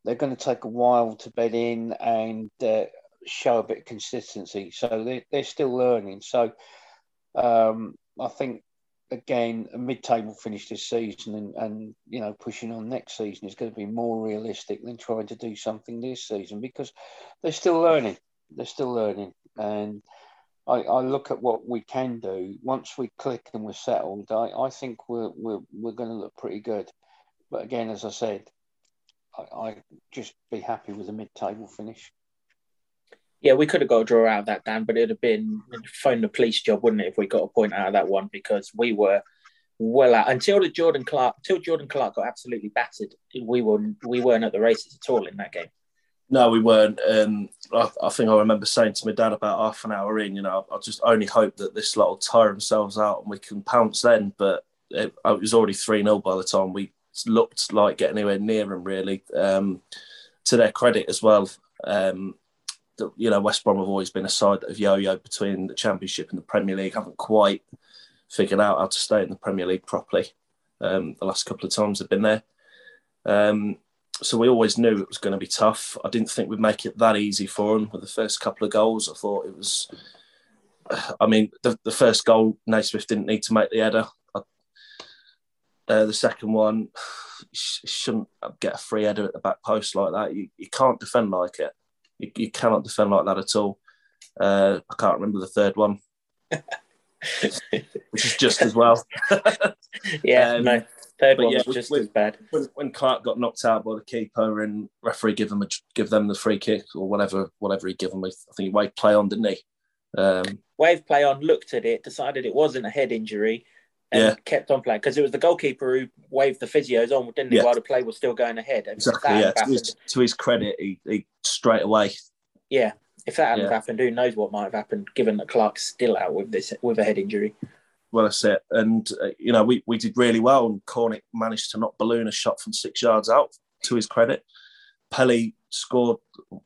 They're going to take a while to bed in and uh, show a bit of consistency. So they're, they're still learning. So um, I think again a mid-table finish this season and, and you know pushing on next season is going to be more realistic than trying to do something this season because they're still learning they're still learning and I, I look at what we can do. Once we click and we're settled, I, I think we're we're we're going to look pretty good. But again, as I said, I, I just be happy with a mid-table finish. Yeah, we could have got a draw out of that, Dan, but it'd have been phone the police job, wouldn't it, if we got a point out of that one because we were well out until the Jordan Clark until Jordan Clark got absolutely battered. We were we weren't at the races at all in that game. No, we weren't. Um, I, I, think I remember saying to my dad about half an hour in, you know, I just only hope that this lot will tire themselves out and we can pounce then. But it, it was already 3 0 by the time we looked like getting anywhere near them, really. Um, to their credit as well, um, you know, West Brom have always been a side that have yo yo between the Championship and the Premier League, haven't quite figured out how to stay in the Premier League properly. Um, the last couple of times they've been there. Um, so we always knew it was going to be tough. I didn't think we'd make it that easy for them with the first couple of goals. I thought it was. I mean, the, the first goal, Naismith didn't need to make the header. uh, the second one, shouldn't get a free header at the back post like that. You, you can't defend like it. You, you cannot defend like that at all. Uh, I can't remember the third one, which is just as well. yeah, um, no. Third one yeah, was just when, as bad. When, when, Clark got knocked out by the keeper and referee give them a, give them the free kick or whatever whatever he gave them, I think he waved play on, didn't he? Um, waved play on, looked at it, decided it wasn't a head injury, and yeah. kept on playing because it was the goalkeeper who waved the physios on, didn't he? Yeah. While the play was still going ahead. And exactly. Yeah. To his, to his, credit, he, he, straight away. Yeah. If that hadn't yeah. happened, who knows what might have happened? Given that Clark's still out with this with a head injury well that's it. And uh, you know, we, we did really well, and Cornick managed to not balloon a shot from six yards out. To his credit, Pelly scored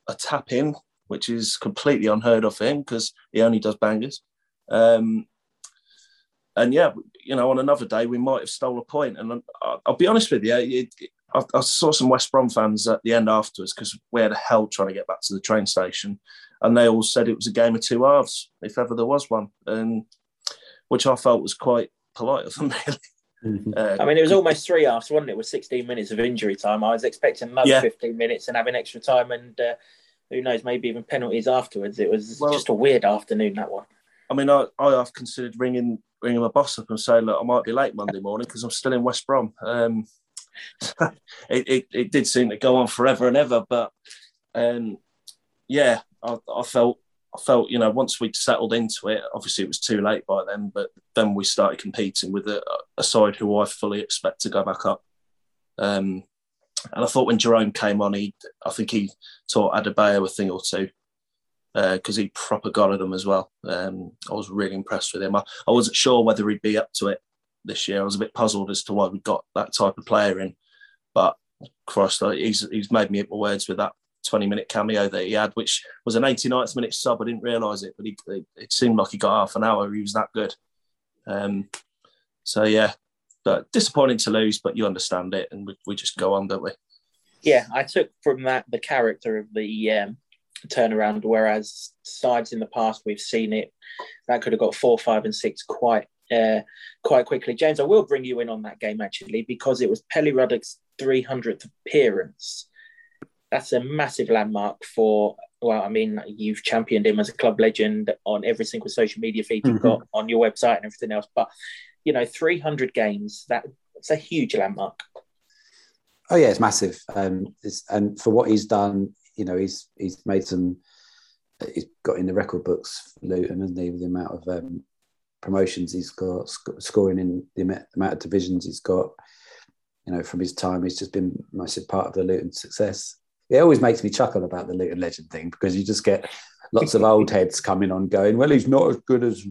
a tap in, which is completely unheard of for him because he only does bangers. Um, and yeah, you know, on another day we might have stole a point. And I'll, I'll be honest with you, it, it, I, I, saw some West Brom fans at the end afterwards because we had a hell trying to get back to the train station, and they all said it was a game of two halves, if ever there was one. And which I felt was quite polite of them, really. Mm-hmm. Uh, I mean, it was almost three halves, wasn't it? With 16 minutes of injury time. I was expecting another yeah. 15 minutes and having extra time, and uh, who knows, maybe even penalties afterwards. It was well, just a weird afternoon, that one. I mean, I, I have considered ringing ringing my boss up and saying, look, I might be late Monday morning because I'm still in West Brom. Um, it, it, it, did seem to go on forever and ever, but um, yeah, I, I felt I felt, you know, once we'd settled into it, obviously it was too late by then, but then we started competing with a, a side who I fully expect to go back up. Um, and I thought when Jerome came on, he, I think he taught Adebayo a thing or two because uh, he proper got at them as well. Um, I was really impressed with him. I, I wasn't sure whether he'd be up to it this year. I was a bit puzzled as to why we got that type of player in, but Christ, he's he's made me eat my words with that 20 minute cameo that he had, which was an 89th minute sub. I didn't realise it, but he, it seemed like he got half an hour. He was that good. Um, so, yeah, but disappointing to lose, but you understand it, and we, we just go on, don't we? Yeah, I took from that the character of the um, turnaround, whereas sides in the past we've seen it that could have got four, five, and six quite uh, quite quickly. James, I will bring you in on that game actually because it was Pelly Ruddock's 300th appearance that's a massive landmark for well, I mean, you've championed him as a club legend on every single social media feed you've mm-hmm. got on your website and everything else. But you know, 300 games, that it's a huge landmark. Oh yeah, it's massive. Um, it's, and for what he's done, you know, he's he's made some. He's got in the record books, Luton, hasn't he? With the amount of um, promotions he's got, sc- scoring in the amount of divisions he's got. You know, from his time, he's just been massive part of the Luton success it always makes me chuckle about the Luton legend thing because you just get lots of old heads coming on going, well, he's not as good as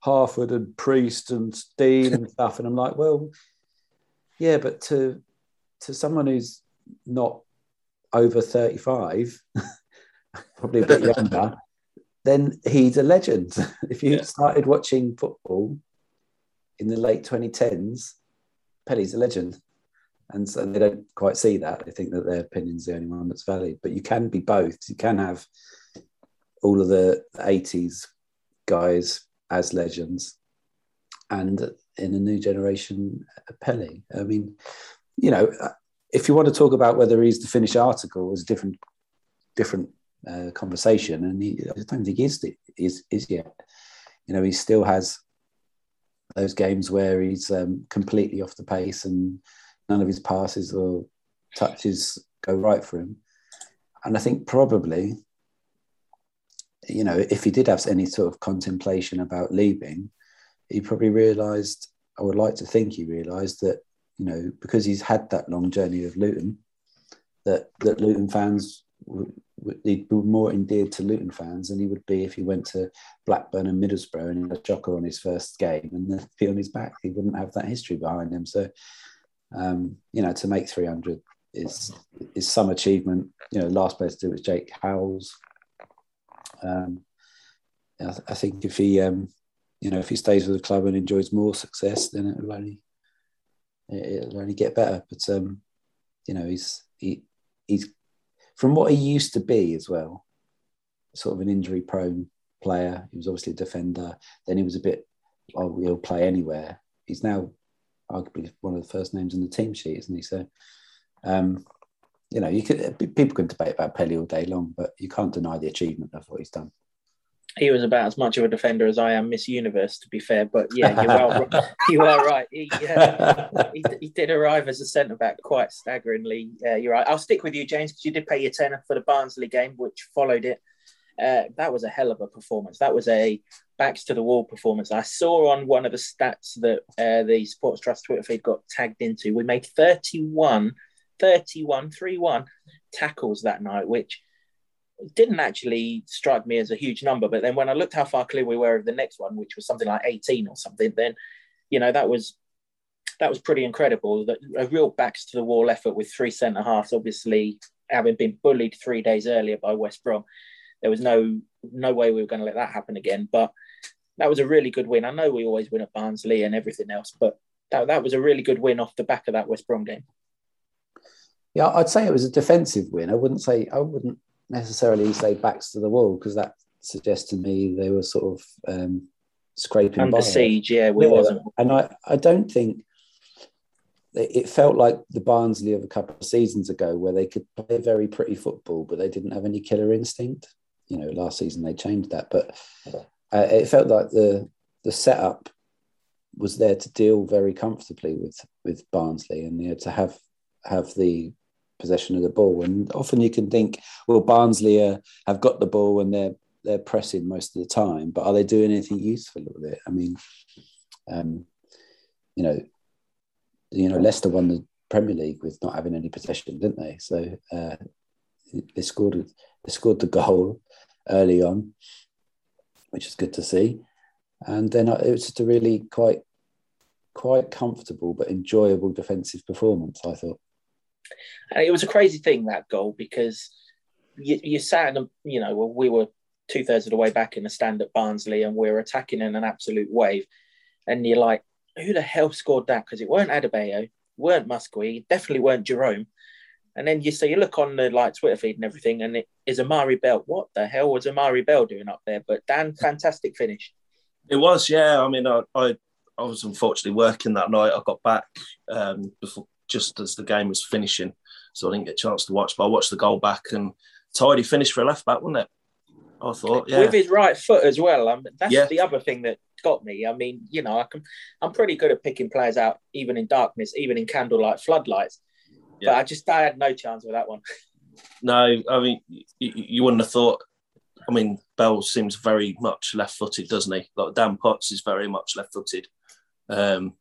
Harford and Priest and Dean and stuff. And I'm like, well, yeah, but to to someone who's not over 35, probably a bit younger, then he's a legend. if you yeah. started watching football in the late 2010s, Pelly's a legend and so they don't quite see that. They think that their opinion's the only one that's valid. But you can be both. You can have all of the 80s guys as legends and in a new generation Pelly. I mean, you know, if you want to talk about whether he's the finished article, is a different different uh, conversation, and he, I don't think he is, is is yet. you know, he still has those games where he's um, completely off the pace and none of his passes or touches go right for him. And I think probably, you know, if he did have any sort of contemplation about leaving, he probably realised, I would like to think he realised that, you know, because he's had that long journey of Luton, that that Luton fans would, he'd be more endeared to Luton fans than he would be if he went to Blackburn and Middlesbrough and had a shocker on his first game and be on his back. He wouldn't have that history behind him. So, um, you know, to make 300 is is some achievement. You know, last place to do was Jake Howells. Um, I, I, think if he, um, you know, if he stays with the club and enjoys more success, then it will only it'll only get better. But um, you know, he's he he's from what he used to be as well, sort of an injury prone player. He was obviously a defender. Then he was a bit, oh, he'll play anywhere. He's now arguably one of the first names in the team sheet, isn't he? So, um, you know, you could people can debate about Pelly all day long, but you can't deny the achievement of what he's done he was about as much of a defender as I am Miss Universe, to be fair. But yeah, you are, you are right. He, uh, he, he, did arrive as a centre back quite staggeringly. Uh, you're right. I'll stick with you, James, because you did pay your tenner for the Barnsley game, which followed it. Uh, that was a hell of a performance. That was a backs to the wall performance. I saw on one of the stats that uh, the Sports Trust Twitter feed got tagged into. We made 31, 31, 3 1 tackles that night, which didn't actually strike me as a huge number. But then when I looked how far clear we were of the next one, which was something like 18 or something, then you know that was that was pretty incredible. That a real backs to the wall effort with three centre halves, obviously having been bullied three days earlier by West Brom. There was no no way we were going to let that happen again. But that was a really good win. I know we always win at Barnsley and everything else, but that, that was a really good win off the back of that West Brom game. Yeah, I'd say it was a defensive win. I wouldn't say I wouldn't necessarily say backs to the wall because that suggests to me they were sort of um, scraping under siege. Yeah, we yeah, wasn't. And I, I don't think it felt like the Barnsley of a couple of seasons ago, where they could play very pretty football, but they didn't have any killer instinct. You know, last season they changed that, but uh, it felt like the the setup was there to deal very comfortably with with Barnsley, and you know, to have have the possession of the ball. And often you can think, well, Barnsley uh, have got the ball and they're they're pressing most of the time, but are they doing anything useful with it? I mean, um, you know, you know, Leicester won the Premier League with not having any possession, didn't they? So uh, they scored they scored the goal early on, which is good to see. And then it was just a really quite quite comfortable but enjoyable defensive performance. I thought. And it was a crazy thing that goal because you, you sat in, you know, we were two thirds of the way back in the stand at Barnsley and we were attacking in an absolute wave. And you're like, who the hell scored that? Because it weren't Adebayo, weren't Muskwe, definitely weren't Jerome. And then you say you look on the like Twitter feed and everything, and it is Amari Bell. What the hell was Amari Bell doing up there? But Dan, fantastic finish. It was, yeah. I mean, I, I, I was unfortunately working that night. I got back um, before just as the game was finishing, so I didn't get a chance to watch. But I watched the goal back and tidy finish for a left back, wasn't it? I thought, yeah. With his right foot as well. Um, that's yeah. the other thing that got me. I mean, you know, I can, I'm pretty good at picking players out, even in darkness, even in candlelight floodlights. Yeah. But I just, I had no chance with that one. No, I mean, you, you wouldn't have thought. I mean, Bell seems very much left-footed, doesn't he? Like Dan Potts is very much left-footed. Um,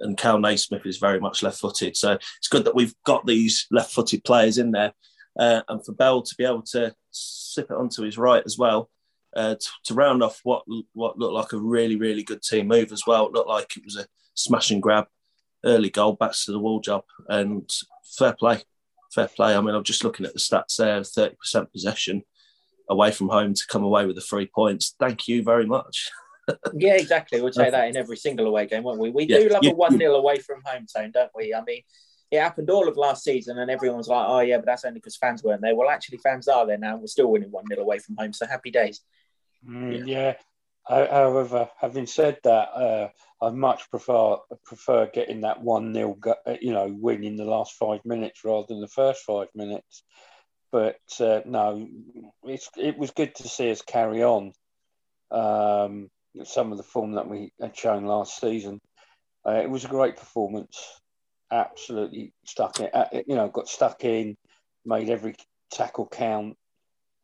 and Kal Naismith is very much left footed. So it's good that we've got these left footed players in there. Uh, and for Bell to be able to sip it onto his right as well, uh, to, to, round off what what looked like a really, really good team move as well. It looked like it was a smash and grab early goal, back to the wall job. And fair play, fair play. I mean, I'm just looking at the stats there 30% possession away from home to come away with the three points. Thank you very much. yeah, exactly. We'll say that in every single away game, won't we? We yeah, do love a 1 0 away from home zone, don't we? I mean, it happened all of last season, and everyone's like, oh, yeah, but that's only because fans weren't there. Well, actually, fans are there now. and We're still winning 1 0 away from home. So happy days. Mm, yeah. yeah. However, having said that, uh, I much prefer prefer getting that one 0 you know, win in the last five minutes rather than the first five minutes. But uh, no, it's, it was good to see us carry on. Um, some of the form that we had shown last season. Uh, it was a great performance. Absolutely stuck in. Uh, you know, got stuck in, made every tackle count,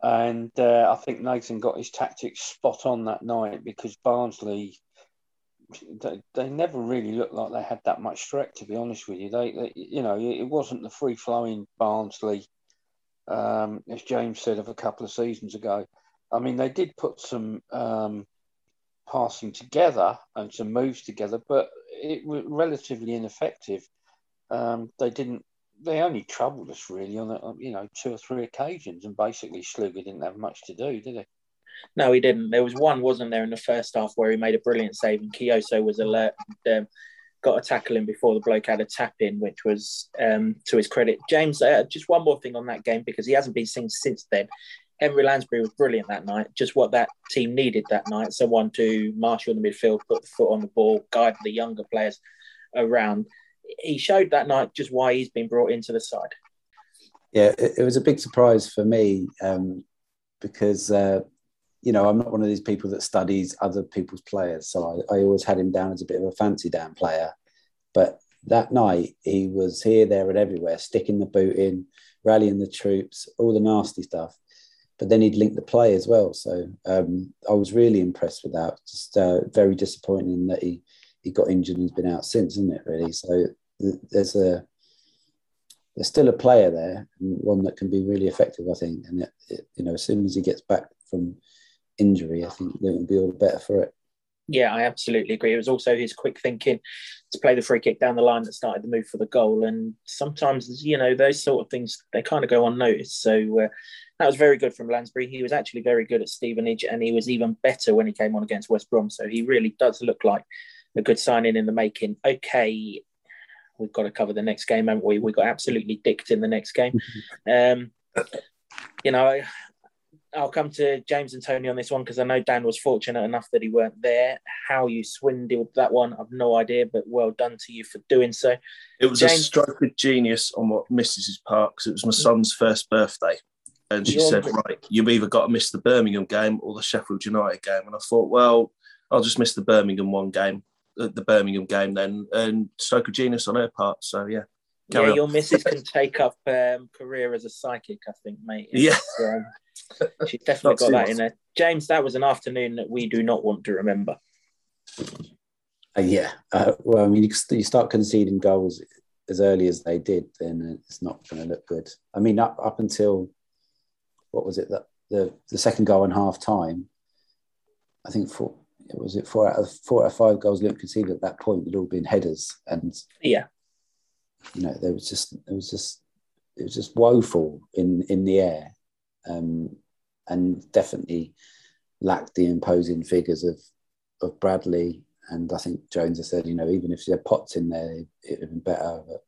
and uh, I think Nathan got his tactics spot on that night because Barnsley. They, they never really looked like they had that much threat. To be honest with you, they, they you know, it wasn't the free flowing Barnsley, um, as James said of a couple of seasons ago. I mean, they did put some um, passing together and some moves together, but it was relatively ineffective. Um, they didn't. They only troubled us really on, you know two or three occasions, and basically Sluga didn't have much to do, did he? No, he didn't. There was one, wasn't there, in the first half where he made a brilliant save, and Kioso was alert. And, um, got a tackle in before the bloke had a tap in, which was um, to his credit. James, uh, just one more thing on that game because he hasn't been seen since then. Henry Lansbury was brilliant that night. Just what that team needed that night. Someone to marshal the midfield, put the foot on the ball, guide the younger players around. He showed that night just why he's been brought into the side. Yeah, it, it was a big surprise for me um, because, uh, you know, I'm not one of these people that studies other people's players. So I, I always had him down as a bit of a fancy down player. But that night, he was here, there, and everywhere, sticking the boot in, rallying the troops, all the nasty stuff but then he'd link the play as well. So um, I was really impressed with that. Just uh, very disappointing that he he got injured and has been out since, isn't it? Really. So there's a there's still a player there, one that can be really effective, I think. And it, it, you know, as soon as he gets back from injury, I think it will be all the better for it. Yeah, I absolutely agree. It was also his quick thinking to play the free kick down the line that started the move for the goal. And sometimes, you know, those sort of things they kind of go unnoticed. So uh, that was very good from Lansbury. He was actually very good at Stevenage, and he was even better when he came on against West Brom. So he really does look like a good signing in the making. Okay, we've got to cover the next game, haven't we? We got absolutely dicked in the next game. Um, you know, I'll come to James and Tony on this one because I know Dan was fortunate enough that he weren't there. How you swindled that one, I've no idea, but well done to you for doing so. It was James, a stroke of genius on what Mrs. part because it was my son's first birthday. And she said, Right, you've either got to miss the Birmingham game or the Sheffield United game. And I thought, Well, I'll just miss the Birmingham one game, the Birmingham game then. And stroke of genius on her part. So, yeah. Yeah, on. your missus can take up um, career as a psychic, I think, mate. yeah. Um, she's definitely got that in there. James, that was an afternoon that we do not want to remember. Uh, yeah. Uh, well, I mean, you, you start conceding goals as early as they did, then it's not going to look good. I mean, up, up until what was it that the, the second goal in half time, I think four, was it four out of four out of five goals Luke conceded at that point had all been headers. And yeah, you know, there was just, it was just, it was just woeful in, in the air um, and definitely lacked the imposing figures of of Bradley. And I think Jones has said, you know, even if you had Potts in there, it would have been better. But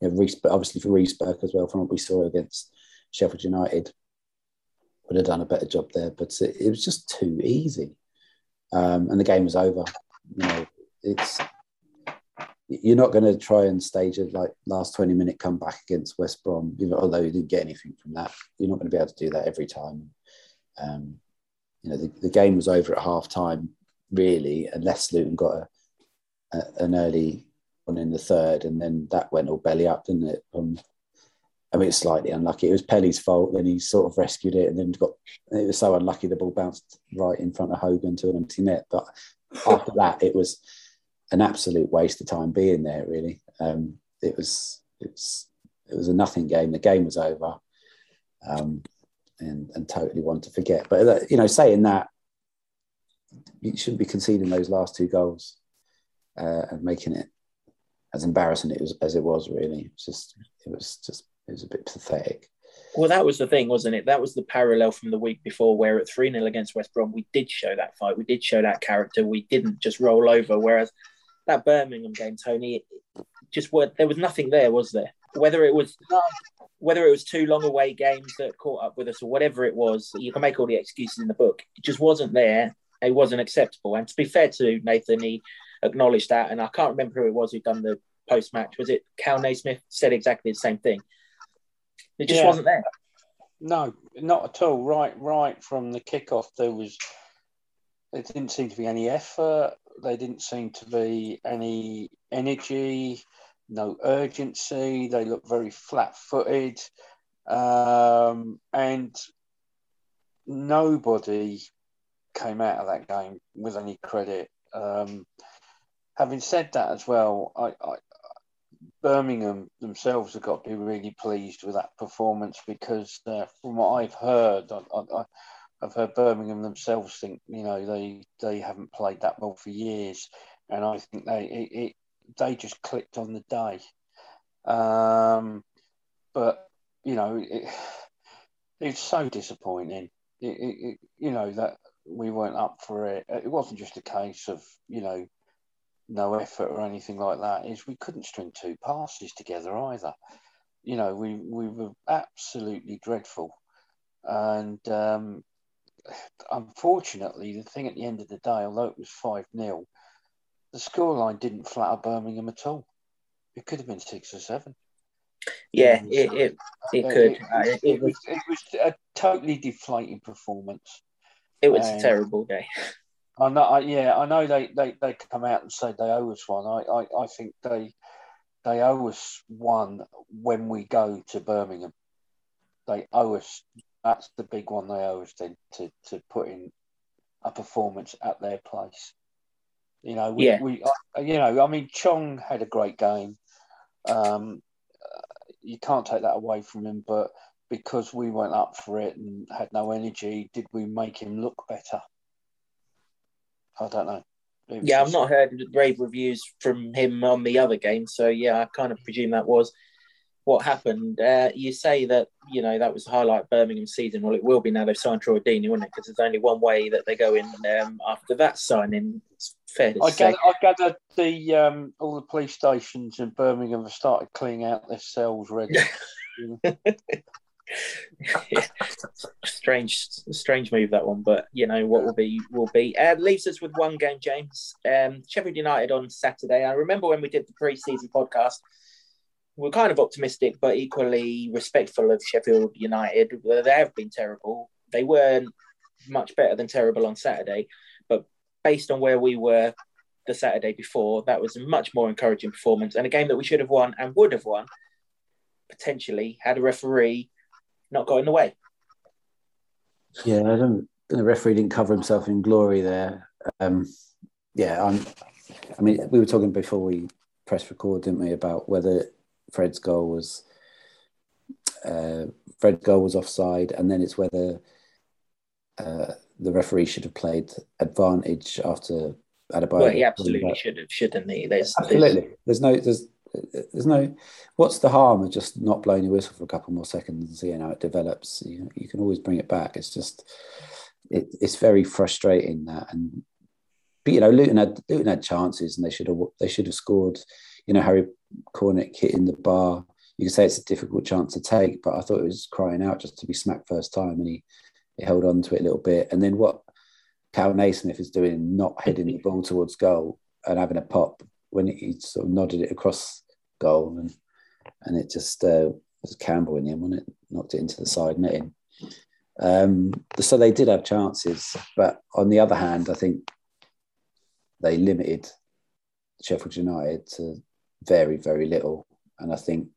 you know, Reece, obviously for Reece Burke as well, from what we saw against Sheffield United, would have done a better job there. But it, it was just too easy, um, and the game was over. You know, it's you're not going to try and stage a like last 20 minute comeback against West Brom, although you didn't get anything from that. You're not going to be able to do that every time. Um, you know, the, the, game was over at half time, really, unless Luton got a, a, an early one in the third, and then that went all belly up, didn't it? Um, I mean, it's slightly unlucky. It was Pelly's fault. Then he sort of rescued it, and then got. It was so unlucky the ball bounced right in front of Hogan to an empty net. But after that, it was an absolute waste of time being there. Really, um, it was it's it was a nothing game. The game was over, um, and and totally one to forget. But uh, you know, saying that, you shouldn't be conceding those last two goals uh, and making it as embarrassing it was as it was. Really, it was just it was just it was a bit pathetic. Well, that was the thing, wasn't it? That was the parallel from the week before, where at 3 0 against West Brom, we did show that fight. We did show that character. We didn't just roll over. Whereas that Birmingham game, Tony, just were, there was nothing there, was there? Whether it was whether it was two long away games that caught up with us or whatever it was, you can make all the excuses in the book. It just wasn't there. It wasn't acceptable. And to be fair to Nathan, he acknowledged that. And I can't remember who it was who done the post match. Was it Kal Naismith? Said exactly the same thing. It just yeah. wasn't there. No, not at all. Right, right from the kickoff, there was there didn't seem to be any effort. There didn't seem to be any energy, no urgency. They look very flat-footed, um, and nobody came out of that game with any credit. Um, having said that, as well, I, I, Birmingham themselves have got to be really pleased with that performance because, uh, from what I've heard, I, I've heard Birmingham themselves think you know they they haven't played that well for years, and I think they it, it they just clicked on the day. Um, but you know it, it's so disappointing. It, it, you know that we weren't up for it. It wasn't just a case of you know no effort or anything like that. Is we couldn't string two passes together either. You know we we were absolutely dreadful, and um, unfortunately, the thing at the end of the day, although it was 5 0, the scoreline didn't flatter Birmingham at all. It could have been six or seven. Yeah, it, it, it uh, could. It, uh, it, it, was, it was a totally deflating performance. It was a um, terrible day. I know. I, yeah, I know. They, they they come out and say they owe us one. I, I, I think they they owe us one when we go to Birmingham. They owe us that's the big one they owe us then to, to put in a performance at their place. You know, we, yeah. we uh, you know, I mean, Chong had a great game. Um, you can't take that away from him, but because we went up for it and had no energy, did we make him look better? I don't know. Yeah. I've not heard rave reviews from him on the other game, so yeah, I kind of presume that was what happened. Uh, you say that you know that was the highlight of Birmingham season. Well, it will be now they've signed Troy Deeney, won't it? Because there's only one way that they go in um, after that signing. It's fair I. Gather, I gather the um, all the police stations in Birmingham have started cleaning out their cells ready. yeah. strange, strange move that one, but you know what will be will be. Uh, leaves us with one game, James. Um, Sheffield United on Saturday. I remember when we did the pre-season podcast we're kind of optimistic, but equally respectful of Sheffield United. They have been terrible. They weren't much better than terrible on Saturday, but based on where we were the Saturday before, that was a much more encouraging performance and a game that we should have won and would have won potentially had a referee not got in the way. Yeah, I don't. The referee didn't cover himself in glory there. Um, yeah, I'm. I mean, we were talking before we press record, didn't we, about whether Fred's goal was uh, Fred's goal was offside, and then it's whether uh, the referee should have played advantage after Adebayo. Well, he absolutely should have, shouldn't he? There's, absolutely. There's, there's no there's there's no what's the harm of just not blowing your whistle for a couple more seconds and seeing how it develops you, you can always bring it back it's just it, it's very frustrating that and but you know Luton had Luton had chances and they should have they should have scored you know Harry Cornick hitting the bar. You can say it's a difficult chance to take, but I thought it was crying out just to be smacked first time, and he, he held on to it a little bit. And then what Kal Naismith is doing, not heading the ball towards goal and having a pop when he sort of nodded it across goal, and and it just uh, was Campbell in him, wasn't it? Knocked it into the side netting. Um, so they did have chances, but on the other hand, I think they limited Sheffield United to very, very little. And I think,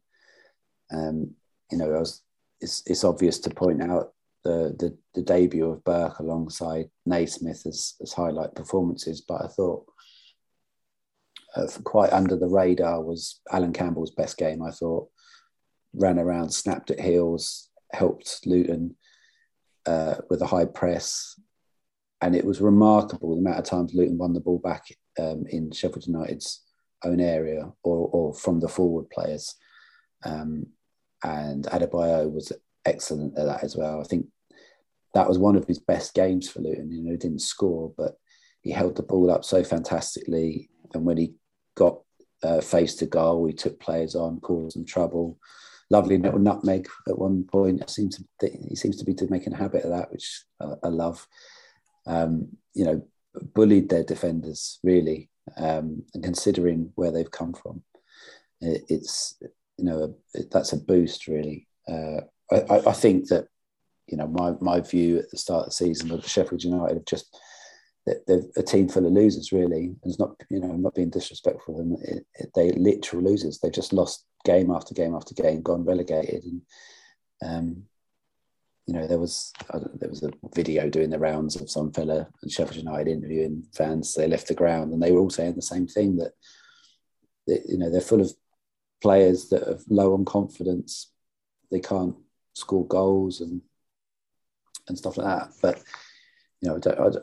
um, you know, was, it's, it's obvious to point out the, the, the debut of Burke alongside Naismith as, as highlight performances, but I thought uh, quite under the radar was Allan Campbell's best game. I thought ran around, snapped at heels, helped Luton uh, with a high press, and it was remarkable the amount of times Luton won the ball back um, in Sheffield United's own area or, or from the forward players. Um, and Adebayo was excellent at that as well. I think that was one of his best games for Luton. You know, he didn't score, but he held the ball up so fantastically. And when he got uh, face to goal, he took players on, caused them trouble. Lovely little nutmeg at one point. It seems to, he seems to be making a habit of that, which I, I love. Um, you know, bullied their defenders really um, and considering where they've come from, it, it's you know it, that's a boost really. Uh, I, I, think that you know my my view at the start of the season of Sheffield United have just they're a team full of losers, really. And it's not, you know, I'm not being disrespectful. And it, it, they literal losers. they've just lost game after game after game, gone relegated. And, um, you know, there was there was a video doing the rounds of some fella and Sheffield United interviewing fans. They left the ground, and they were all saying the same thing that, that you know they're full of players that are low on confidence. They can't score goals and and stuff like that. But you know, I, don't,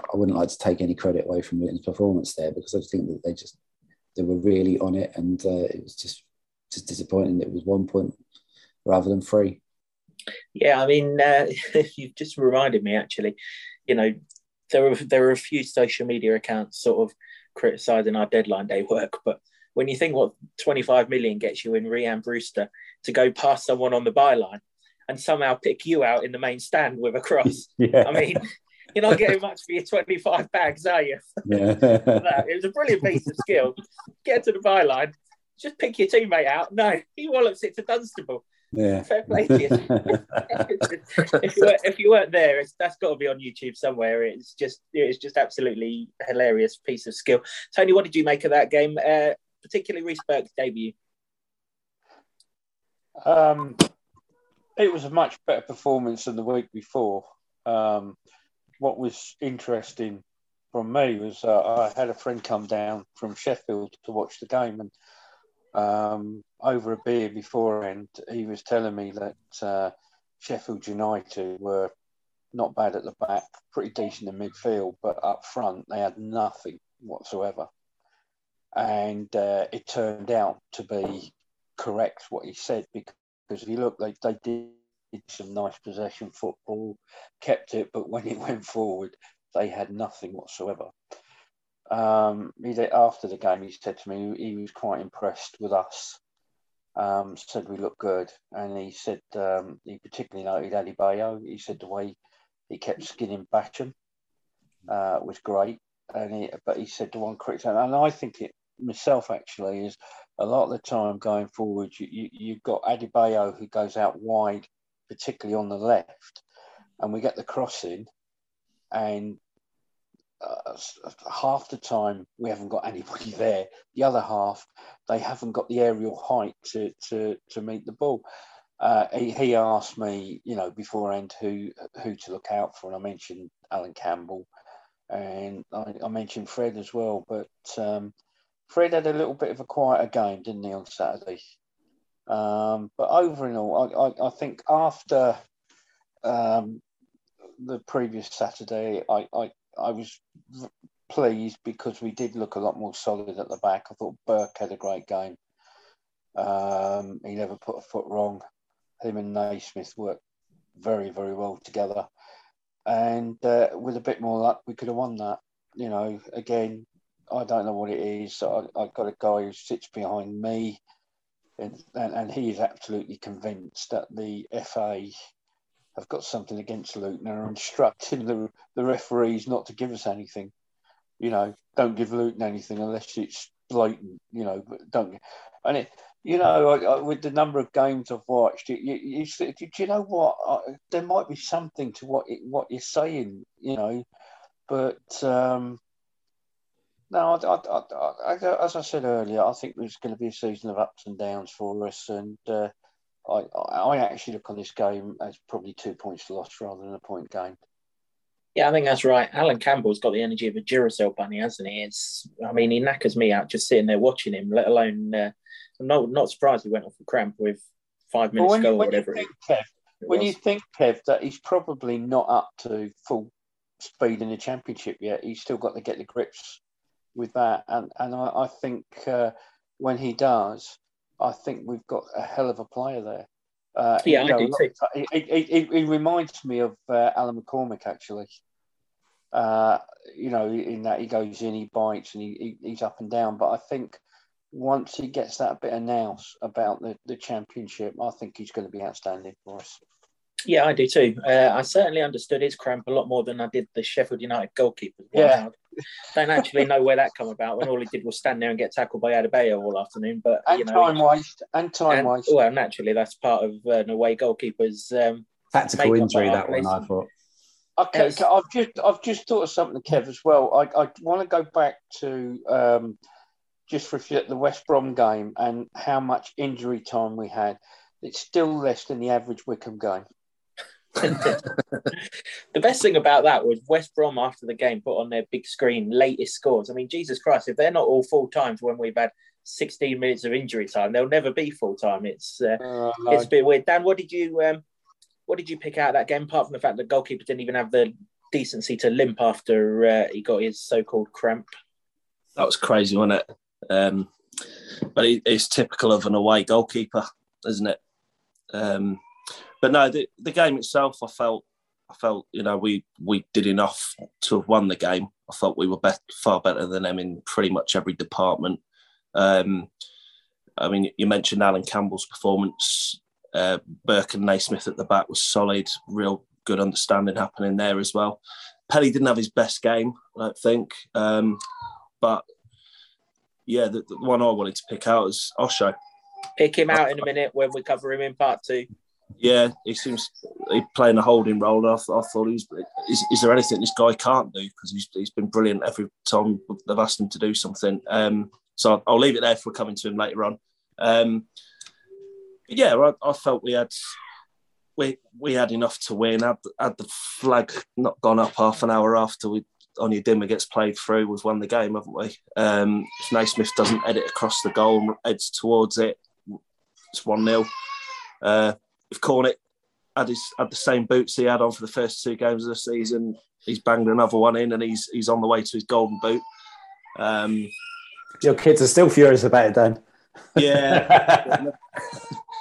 I wouldn't like to take any credit away from Luton's performance there because I think that they just they were really on it, and uh, it was just just disappointing. It was one point rather than three. Yeah, I mean, uh, you've just reminded me actually. You know, there are there are a few social media accounts sort of criticising our deadline day work, but when you think what 25 million gets you in Rhian Brewster to go past someone on the byline and somehow pick you out in the main stand with a cross, yeah. I mean, you're not getting much for your 25 bags, are you? Yeah. it was a brilliant piece of skill. Get to the byline, just pick your teammate out. No, he wallops it to Dunstable. Yeah. Fair play to you. if, you weren't, if you weren't there, that's got to be on YouTube somewhere. It's just it's just absolutely hilarious piece of skill. Tony, what did you make of that game, uh, particularly Reece Burke's debut? Um, it was a much better performance than the week before. Um, what was interesting from me was uh, I had a friend come down from Sheffield to watch the game, and um, over a beer beforehand, he was telling me that uh, Sheffield United were not bad at the back, pretty decent in midfield, but up front they had nothing whatsoever. And uh, it turned out to be correct what he said because if you look, they, they did some nice possession football, kept it, but when it went forward, they had nothing whatsoever. Um, he did, after the game, he said to me he was quite impressed with us. Um, said we looked good, and he said um, he particularly noted Adebayo. He said the way he kept skinning Basham uh, was great, and he, but he said the one critic, and I think it myself actually is a lot of the time going forward. You, you you've got Adebayo who goes out wide particularly on the left, and we get the crossing, and uh, half the time we haven't got anybody there. The other half, they haven't got the aerial height to to, to meet the ball. Uh, he, he, asked me, you know, beforehand who who to look out for, and I mentioned Allan Campbell, and I, I mentioned Fred as well. But um, Fred had a little bit of a quieter game, didn't he, on Saturday? Um, but over and all, I, I, I think after um, the previous Saturday, I, I, I was pleased because we did look a lot more solid at the back. I thought Burke had a great game. Um, he never put a foot wrong. Him and Naismith worked very, very well together. And uh, with a bit more luck, we could have won that. You know, again, I don't know what it is. I, I've got a guy who sits behind me and, and, he is absolutely convinced that the FA have got something against Luton and are instructing the, the referees not to give us anything. You know, don't give Luton anything unless it's blatant, you know, but don't. And it, you know, I, I, with the number of games I've watched, you, you, you, do you know what? I, there might be something to what it, what you're saying, you know, but um, no, I, I, I, as I said earlier, I think there's going to be a season of ups and downs for us, and uh, I, I actually look on this game as probably two points lost rather than a point gained. Yeah, I think that's right. Allan Campbell's got the energy of a Duracell bunny, hasn't he? It's, I mean, he knackers me out just sitting there watching him. Let alone, uh, I'm not not surprised he went off a cramp with five minutes well, ago or whatever. Think, Kev, when you think, Kev, that he's probably not up to full speed in the championship yet, he's still got to get the grips with that. And and I, I think uh, when he does, I think we've got a hell of a player there. Uh, yeah, you know, I do too. He, he, he, he, reminds me of uh, Alan McCormack actually. Uh, you know, in that he goes in, he bites, and he, he's up and down. But I think once he gets that bit of nous about the, the championship, I think he's going to be outstanding for us. Yeah, I do too. Uh, I certainly understood his cramp a lot more than I did the Sheffield United goalkeeper. Yeah. Don't actually know where that come about when all he did was stand there and get tackled by Adebayo all afternoon. But and you know, time waste and time and, waste. Well, naturally, that's part of uh, an away goalkeeper's um, tactical injury. That one, I thought. Okay, I've just I've just thought of something, Kev, as well. I, I want to go back to um, just reflect the West Brom game and how much injury time we had. It's still less than the average Wycombe game. the best thing about that was West Brom after the game put on their big screen latest scores. I mean, Jesus Christ, if they're not all full times when we've had 16 minutes of injury time, they'll never be full time. It's uh, uh, it's a bit weird. Dan, what did you um, what did you pick out of that game? Apart from the fact that the goalkeeper didn't even have the decency to limp after uh, he got his so-called cramp. That was crazy, wasn't it? Um, but it's typical of an away goalkeeper, isn't it? Um, but no, the, the game itself, I felt, I felt, you know, we we did enough to have won the game. I thought we were bet- far better than them in pretty much every department. Um, I mean, you mentioned Allan Campbell's performance. Uh, Burke and Naismith at the back was solid, real good understanding happening there as well. Pelly didn't have his best game, I don't think. Um, but yeah, the, the, one I wanted to pick out is Osho. Pick him out in a minute when we cover him in part two. Yeah, he seems he playing a holding role. I, I thought he was. Is, is, there anything this guy can't do? Because he's, he's been brilliant every time they've asked him to do something. Um, so I'll, I'll leave it there for coming to him later on. Um, yeah, I, I, felt we had we we had enough to win. Had, had the flag not gone up half an hour after we dimmer gets played through, we've won the game, haven't we? Um, if Naismith doesn't edit across the goal and heads towards it, it's 1 0. Uh, if Cornick had, his, had the same boots he had on for the first two games of the season, he's banged another one in and he's he's on the way to his golden boot. Um, Your kids are still furious about it, Dan. Yeah.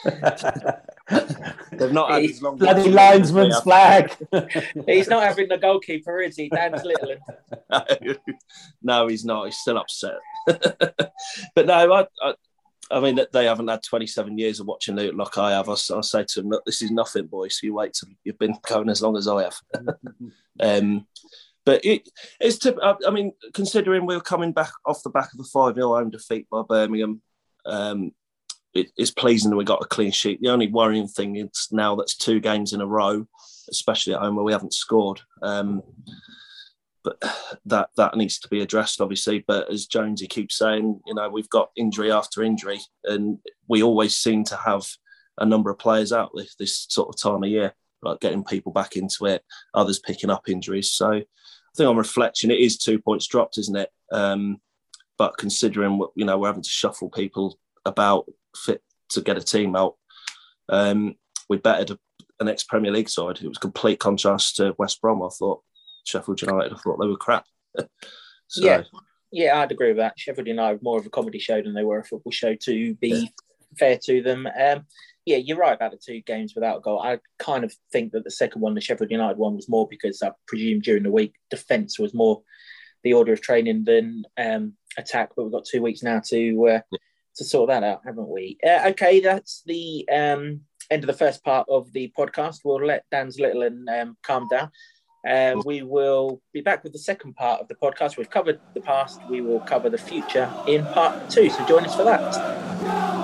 They've not had as long. Bloody linesman's flag. he's not having the goalkeeper, is he? Dan Little. no, he's not. He's still upset. but no, I, I, I, mean, they haven't had 27 years of watching Luton like I have. I, I say to them, look, this is nothing, boys. You wait till you've been going as long as I have. um, but it, it's, to, I mean, considering we are coming back off the back of a 5 0 home defeat by Birmingham, um, it, it's pleasing that we got a clean sheet. The only worrying thing is now that's two games in a row, especially at home where we haven't scored. Um, but that that needs to be addressed, obviously. But as Jonesy keeps saying, you know, we've got injury after injury, and we always seem to have a number of players out this, this sort of time of year, like getting people back into it, others picking up injuries. So I think on reflection, it is two points dropped, isn't it? Um, but considering what you know, we're having to shuffle people about fit to get a team out. Um, we betted an ex Premier League side. It was complete contrast to West Brom. I thought Sheffield United. I thought they were crap. so, yeah, yeah, I'd agree with that. Sheffield United more of a comedy show than they were a football show. To be yeah. fair to them, um, yeah, you're right about the two games without a goal. I kind of think that the second one, the Sheffield United one, was more because I presume during the week defence was more the order of training than um, attack. But we've got two weeks now to uh, yeah to sort that out, haven't we? Uh, okay, that's the um, end of the first part of the podcast. We'll let Dan's little and um, calm down. Uh, we will be back with the second part of the podcast. We've covered the past, we will cover the future in part two. So join us for that.